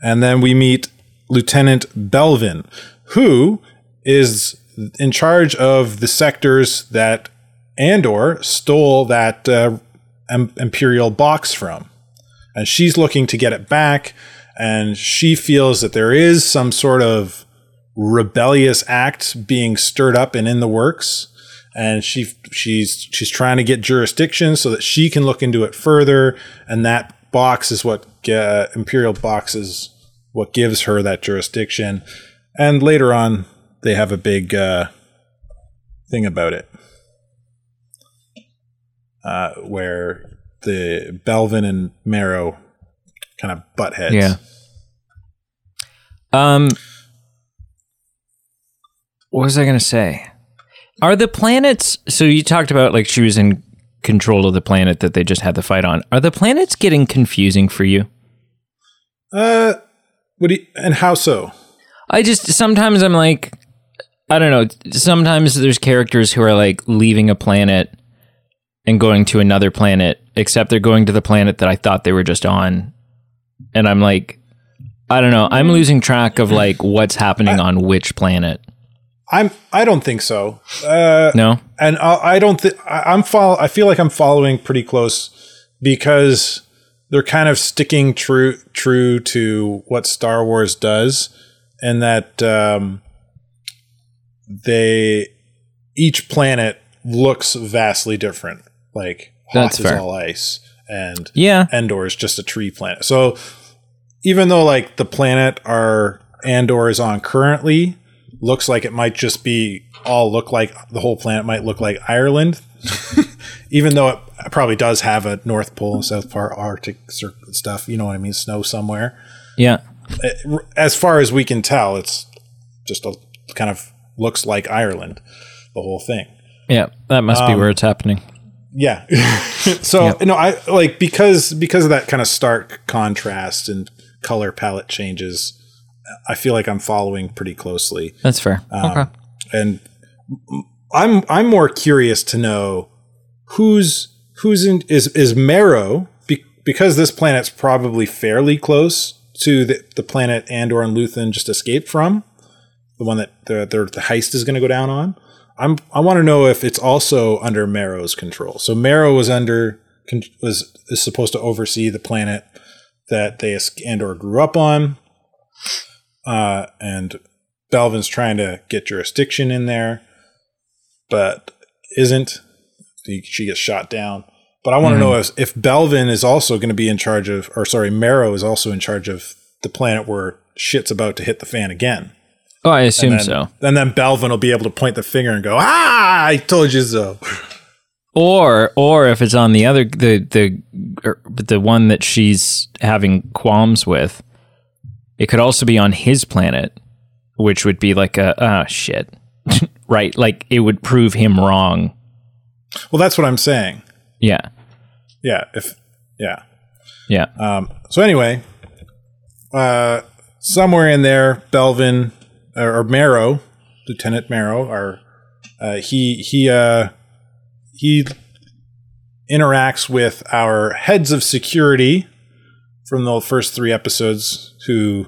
And then we meet Lieutenant Belvin, who is in charge of the sectors that Andor stole that uh, Imperial box from. And she's looking to get it back. And she feels that there is some sort of rebellious act being stirred up and in the works. And she she's she's trying to get jurisdiction so that she can look into it further. And that box is what uh, Imperial box is what gives her that jurisdiction. And later on, they have a big uh, thing about it, uh, where the Belvin and Marrow kind of butt heads. Yeah. Um What was I going to say? Are the planets so you talked about like she was in control of the planet that they just had the fight on. Are the planets getting confusing for you? Uh, what do you, and how so? I just sometimes I'm like I don't know, sometimes there's characters who are like leaving a planet and going to another planet except they're going to the planet that I thought they were just on. And I'm like I don't know, I'm losing track of like what's happening on which planet. I'm. I don't think so. Uh, No? and I, I don't think I'm follow. I feel like I'm following pretty close because they're kind of sticking true true to what Star Wars does, and that um, they each planet looks vastly different. Like That's Hoth is fair. all ice, and Yeah. Endor is just a tree planet. So even though like the planet our Andor is on currently looks like it might just be all look like the whole planet might look like Ireland, even though it probably does have a North Pole and South Pole Arctic stuff. You know what I mean? Snow somewhere. Yeah. As far as we can tell, it's just a kind of looks like Ireland, the whole thing. Yeah. That must Um, be where it's happening. Yeah. so no, I like because because of that kind of stark contrast and color palette changes. I feel like I'm following pretty closely, That's fair. um, okay. and I'm I'm more curious to know who's who's in is is Marrow be, because this planet's probably fairly close to the, the planet Andor and Luthen just escaped from, the one that the the, the heist is going to go down on. I'm I want to know if it's also under Marrow's control. So Marrow was under was is supposed to oversee the planet that they es- Andor grew up on, uh, and Belvin's trying to get jurisdiction in there, but isn't. She gets shot down. But I want to know if, if Belvin is also going to be in charge of, or sorry, Marrow is also in charge of the planet where shit's about to hit the fan again. Oh, I assume And so. And then Belvin will be able to point the finger and go, "Ah, I told you so." Or or if it's on the other the the er, the one that she's having qualms with, it could also be on his planet, which would be like a ah shit, right? Like it would prove him wrong. Well, that's what I'm saying. Yeah, Yeah, if yeah. yeah, Um, so anyway, uh, somewhere in there, Belvin or, or Marrow, Lieutenant Marrow, or uh, he he uh, he interacts with our heads of security from the first three episodes, who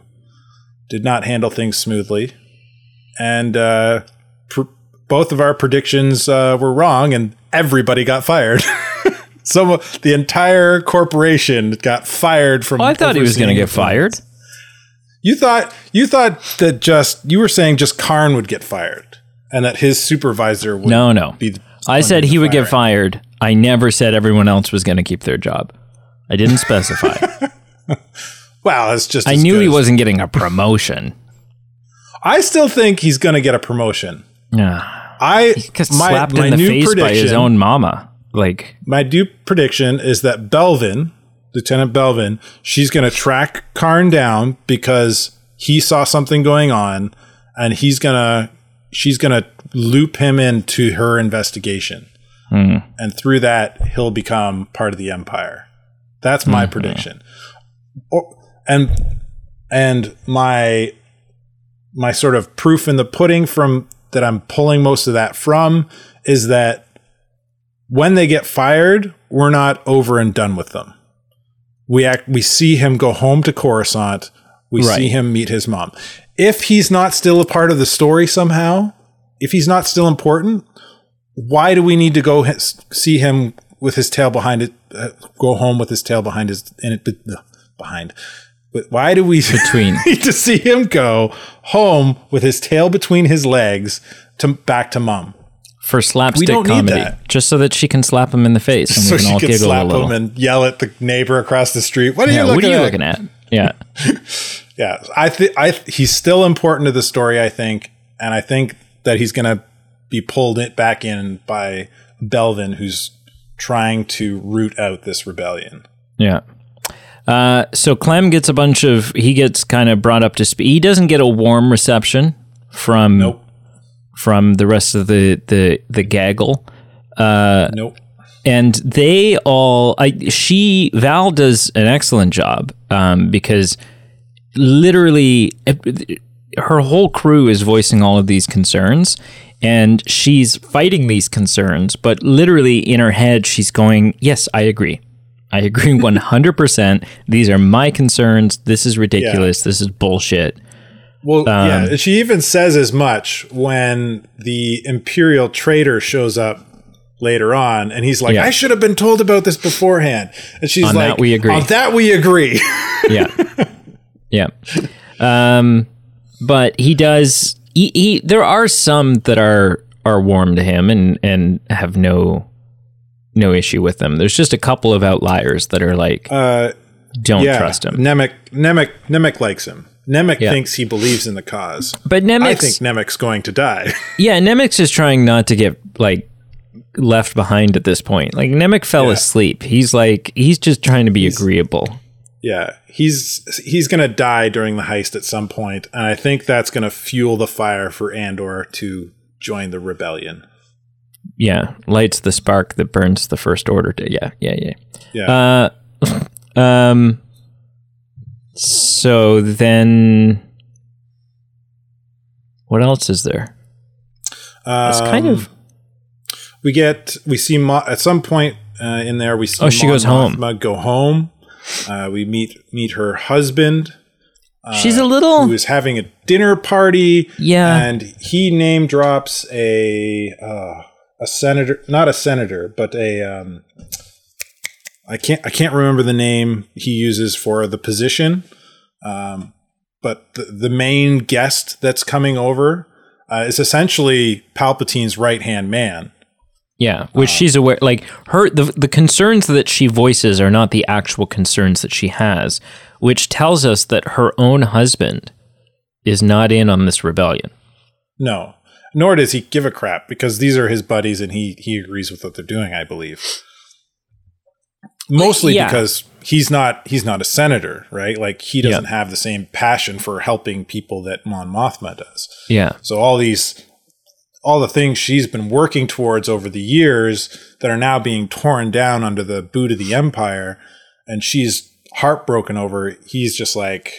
did not handle things smoothly, and uh, pr- both of our predictions uh, were wrong, and everybody got fired. so the entire corporation got fired from. Well, I thought he was going to get fired. You thought you thought that just you were saying just Karn would get fired, and that his supervisor would No, no. be. the I said he would get fired. I never said everyone else was going to keep their job. I didn't specify. Wow, that's just. I knew he wasn't getting a promotion. I still think he's going to get a promotion. Yeah, I got my, slapped my in the new face by his own mama. Like, my new prediction is that Belvin, Lieutenant Belvin, she's going to track Karn down because he saw something going on, and he's gonna she's gonna loop him into her investigation, Hmm. and through that he'll become part of the Empire. That's my Hmm. prediction. Or, and and my my sort of proof in the pudding from that I'm pulling most of that from is that when they get fired, we're not over and done with them. We act we see him go home to Coruscant. We Right. see him meet his mom. If he's not still a part of the story somehow, if he's not still important, why do we need to go h- see him with his tail behind it? Uh, go home with his tail behind his in it uh, behind. But why do we Between. need to see him go home with his tail between his legs to back to mom? For slapstick comedy, just so that she can slap him in the face and so we can she all can giggle a slap little. him and yell at the neighbor across the street. What are yeah, you what looking are you at? looking at? Yeah, Yeah, I think I th- he's still important to the story. I think, and I think that he's going to be pulled it back in by Belvin, who's trying to root out this rebellion. yeah. Uh, so Clem gets a bunch of. He gets kind of brought up to speed. He doesn't get a warm reception from Nope, from the rest of the the the gaggle. nope. and they all I she Vel does an excellent job um, because literally her whole crew is voicing all of these concerns and she's fighting these concerns but literally in her head she's going yes I agree. I agree 100% these are my concerns. This is ridiculous. This is bullshit Well, Um, yeah, she even says as much when the Imperial trader shows up later on, and he's like, Yeah. "I should have been told about this beforehand." And she's On like, that we agree. On that we agree." yeah yeah um but he does he, he there are some that are are warm to him and and have no no issue with them. There's just a couple of outliers that are like Uh, don't yeah, trust him. Nemik, Nemik, Nemik likes him. Nemik Yeah. thinks he believes in the cause. But I think Nemik's going to die. yeah, Nemik's is trying not to get like left behind at this point. Like Nemik fell Yeah. asleep. He's like he's just trying to be agreeable. yeah, he's he's going to die during the heist at some point, and I think that's going to fuel the fire for Andor to join the rebellion. Yeah, lights the spark that burns the first order. To, yeah, yeah, yeah. Yeah, Uh, um. So then, what else is there? It's kind Um, of we get we see Mo- at some point uh, in there we see Oh, she Mon goes home. Mothma go home. Uh, we meet meet her husband. she's a little who is having a dinner party. Yeah. and he name drops a uh, a senator, not a senator, but a um, I can't I can't remember the name he uses for the position. Um, but the, the main guest that's coming over uh, is essentially Palpatine's right hand man. yeah, which she's aware. Like her, the the concerns that she voices are not the actual concerns that she has, which tells us that her own husband is not in on this rebellion. No, nor does he give a crap because these are his buddies and he he agrees with what they're doing. I believe. Mostly Yeah. because he's not he's not a senator, right? Like he doesn't have the same passion for helping people that Mon Mothma does. Yeah, So all these all the things she's been working towards over the years that are now being torn down under the boot of the empire and she's heartbroken over he's just like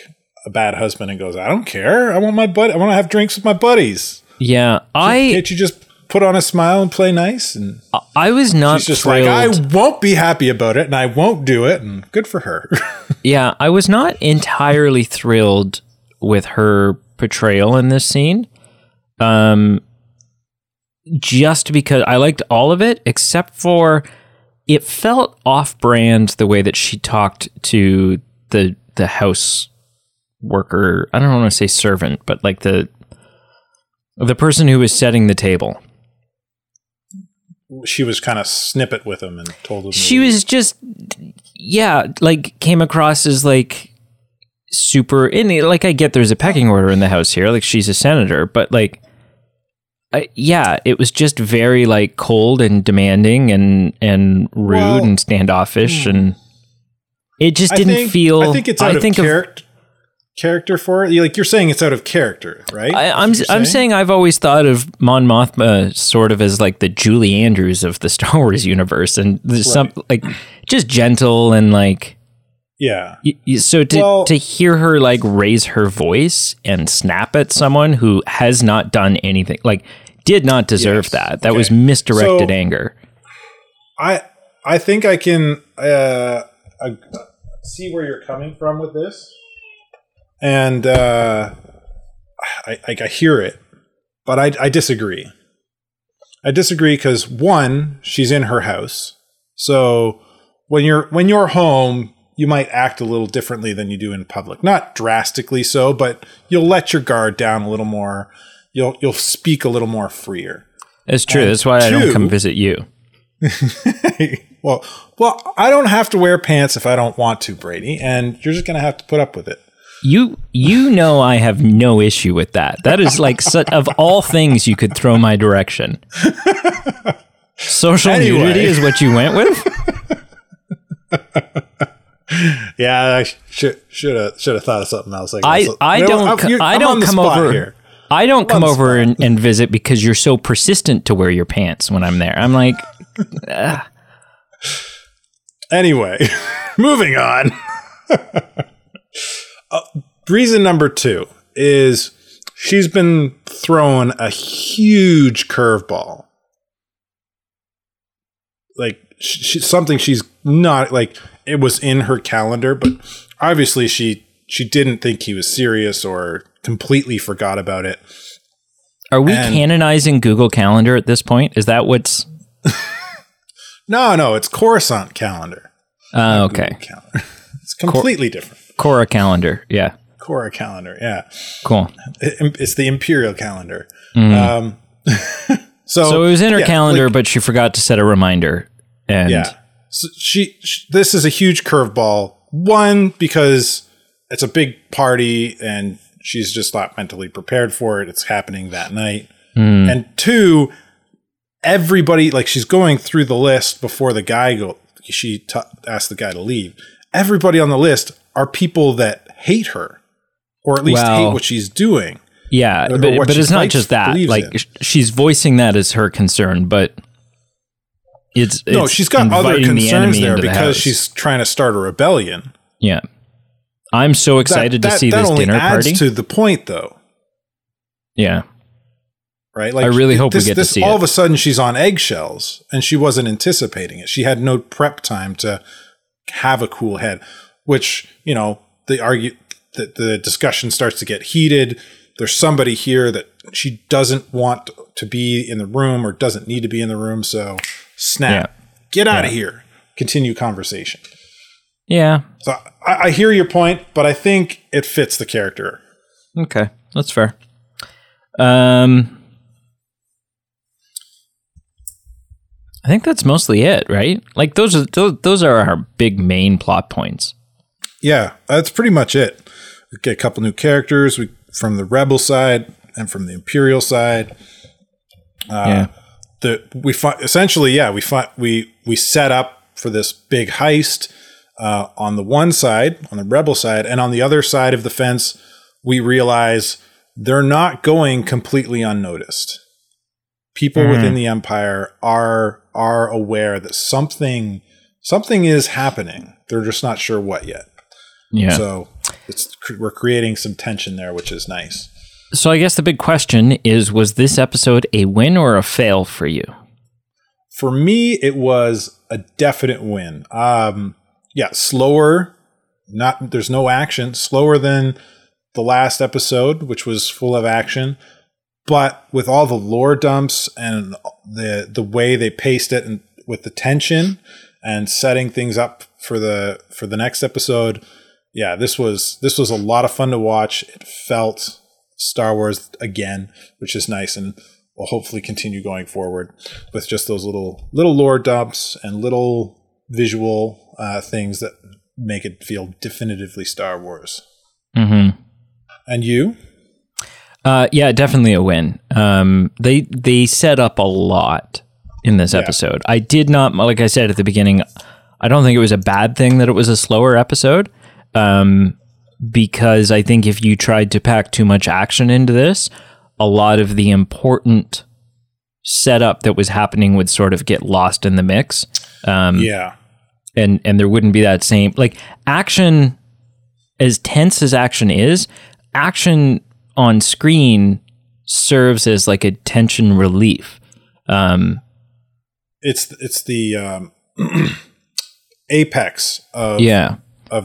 a bad husband and goes, I don't care. I want my bud I want to have drinks with my buddies. yeah. I Can't you just put on a smile and play nice? And I was not she's just thrilled. like, I won't be happy about it and I won't do it. And good for her. Yeah, I was not entirely thrilled with her portrayal in this scene. Um just because I liked all of it except for it felt off-brand the way that she talked to the the house worker. I don't want to say servant, but like the the person who was setting the table. She was kind of snippet with him and told him. she was just yeah like came across as like super in like i get there's a pecking order in the house here like she's a senator but like I, yeah it was just very like cold and demanding and and rude Well, and standoffish hmm. and it just I didn't think- feel I think it's out of think character. Character for it. Like you're saying, it's out of character, right? I, I'm That's I'm saying I've always thought of Mon Mothma sort of as like the Julie Andrews of the Star Wars universe, and there's some like just gentle and like yeah. So to Well- to hear her like raise her voice and snap at someone who has not done anything, like did not deserve Yes. that. That was misdirected So- anger. I I think I can uh, uh, see where you're coming from with this, and uh, I, I I hear it, but I I disagree. I disagree because one, she's in her house, so when you're when you're home, you might act a little differently than you do in public. Not drastically so, but you'll let your guard down a little more. You'll you'll speak a little more freer. It's true. and That's why I don't come visit you. well, well, I don't have to wear pants if I don't want to, Brady, and you're just gonna have to put up with it. You you know I have no issue with that. That is like such, of all things you could throw my direction. Social Anyway. nudity is what you went with. Yeah, I should should have should have thought of something else. Like I. I don't I'm- you're- I don't come over here. I don't come over and, and visit because you're so persistent to wear your pants when I'm there. I'm like, Anyway, moving on. Uh, reason number two is she's been thrown a huge curveball. Like sh- sh- something she's not like it was in her calendar, but obviously she she didn't think he was serious or completely forgot about it. are we And- canonizing Google Calendar at this point? Is that what's? No, no, it's Coruscant calendar. Uh, okay, Calendar. It's completely different. Cora Calendar. Yeah. Cora calendar. Yeah, Cool. It- it's the imperial calendar. Um, so, So it was in her yeah, calendar, like- but she forgot to set a reminder. And yeah, so she, sh This is a huge curveball. One because it's a big party and she's just not mentally prepared for it. It's happening that night. And two, everybody like she's going through the list before the guy go. She t- asked the guy to leave. Everybody on the list are people that hate her, or at least Well, hate what she's doing. yeah, but, but it's not just that. Like in. she's voicing that as her concern, but it's, No, it's she's got other inviting the concerns there into the because she's trying to start a rebellion. yeah. I'm so excited to see this dinner party. to the point, though. yeah, right? Like I really hope we this, get to see all it. of a sudden she's on eggshells and she wasn't anticipating it. She had no prep time to have a cool head, which you know the argue that the discussion starts to get heated. There's somebody here that she doesn't want to be in the room or doesn't need to be in the room, so snap, get out of here. Continue conversation. yeah. So I, I hear your point, but I think it fits the character. Okay, that's fair. Um, I think that's mostly it, right? Like those are those, those are our big main plot points. Yeah, that's pretty much it. We get a couple new characters we, from the rebel side and from the imperial side. Uh, yeah, The we fi- essentially, yeah, we fi- we we set up for this big heist uh, on the one side, on the rebel side, and on the other side of the fence, we realize they're not going completely unnoticed. People within the empire are are aware that something something is happening. They're just not sure what yet. Yeah. So, it's we're creating some tension there, which is nice. So I guess the big question is: Was this episode a win or a fail for you? For me, it was a definite win. Um, yeah, slower. Not there's no action. Slower than the last episode, which was full of action. But with all the lore dumps and the the way they paced it, and with the tension and setting things up for the for the next episode, yeah, this was this was a lot of fun to watch. It felt Star Wars again, which is nice, and will hopefully continue going forward with just those little little lore dumps and little visual uh, things that make it feel definitively Star Wars. Mm-hmm. And you? Uh, yeah, definitely a win. Um, they they set up a lot in this episode. I did not, like I said at the beginning, I don't think it was a bad thing that it was a slower episode. Um, because I think if you tried to pack too much action into this, a lot of the important setup that was happening would sort of get lost in the mix. Um, Yeah. and and there wouldn't be that same like action as tense as action is action on screen serves as like a tension relief um It's it's the um, apex of yeah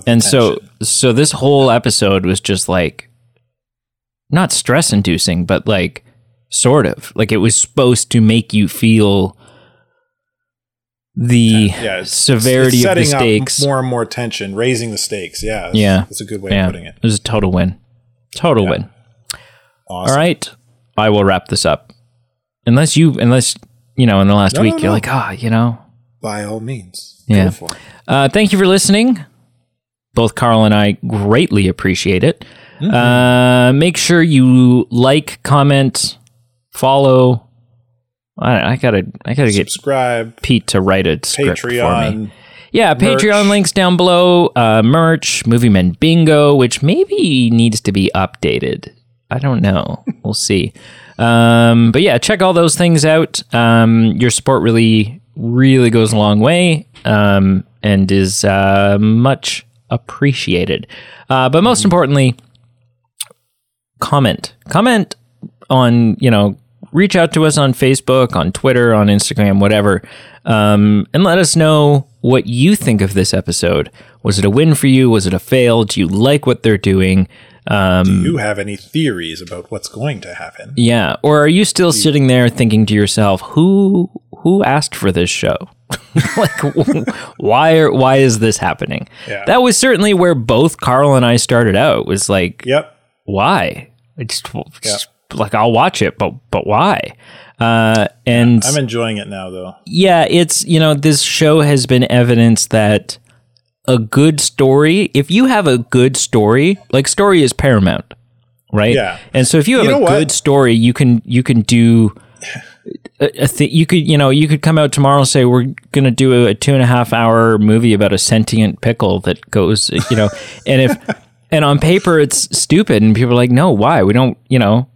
and so tension. so this whole episode was just like not stress inducing but like sort of like it was supposed to make you feel the yeah, it's- severity it's of the setting up stakes more and more tension, raising the stakes. Yeah, that's, Yeah. that's a good way yeah of putting it. it was a total win total win Awesome. All right, I will wrap this up. Unless you, unless you know, in the last No, week no, you're like, ah, you know. By all means, Yeah. go for it. Uh, thank you for listening. Both Carl and I greatly appreciate it. Mm-hmm. Uh, make sure you like, comment, follow. I, I gotta, I gotta get Subscribe, Pete to write a script for me. Patreon. Yeah, Patreon links down below. Uh, merch, Movie Men Bingo, which maybe needs to be updated. I don't know. we'll see. Um, but yeah, check all those things out. Um, your support really, really goes a long way um, and is uh, much appreciated. Uh, but most importantly, comment. Comment on, you know, reach out to us on Facebook, on Twitter, on Instagram, whatever, um, and let us know what you think of this episode. Was it a win for you? Was it a fail? Do you like what they're doing? Um, Do you have any theories about what's going to happen? yeah, or are you still sitting there thinking to yourself, who who asked for this show? like why are, why is this happening? Yeah. That was certainly where both Carl and I started out. Was like, Yep. why? It's just, just like I'll watch it, but but why? Uh, and I'm enjoying it now though. yeah, it's you know this show has been evidence that a good story, if you have a good story, like story is paramount, right? Yeah. And so if you have You know a what? good story, you can you can do. A, a th- you could you know you could come out tomorrow and say we're gonna do a, a two and a half hour movie about a sentient pickle that goes you know and if and on paper it's stupid and people are like no why we don't you know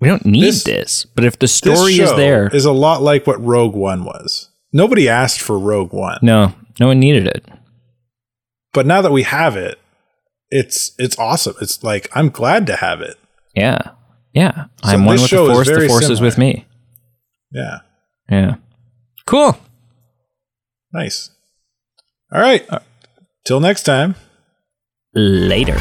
we don't need this, This- but if the story is there is a lot like what Rogue One was. Nobody asked for Rogue One, no no one needed it but now that we have it, it's it's awesome. It's like I'm glad to have it. Yeah. Yeah. I'm one with the force, the force is with me. Yeah, Yeah. Cool. nice. All right. Till next time. Later.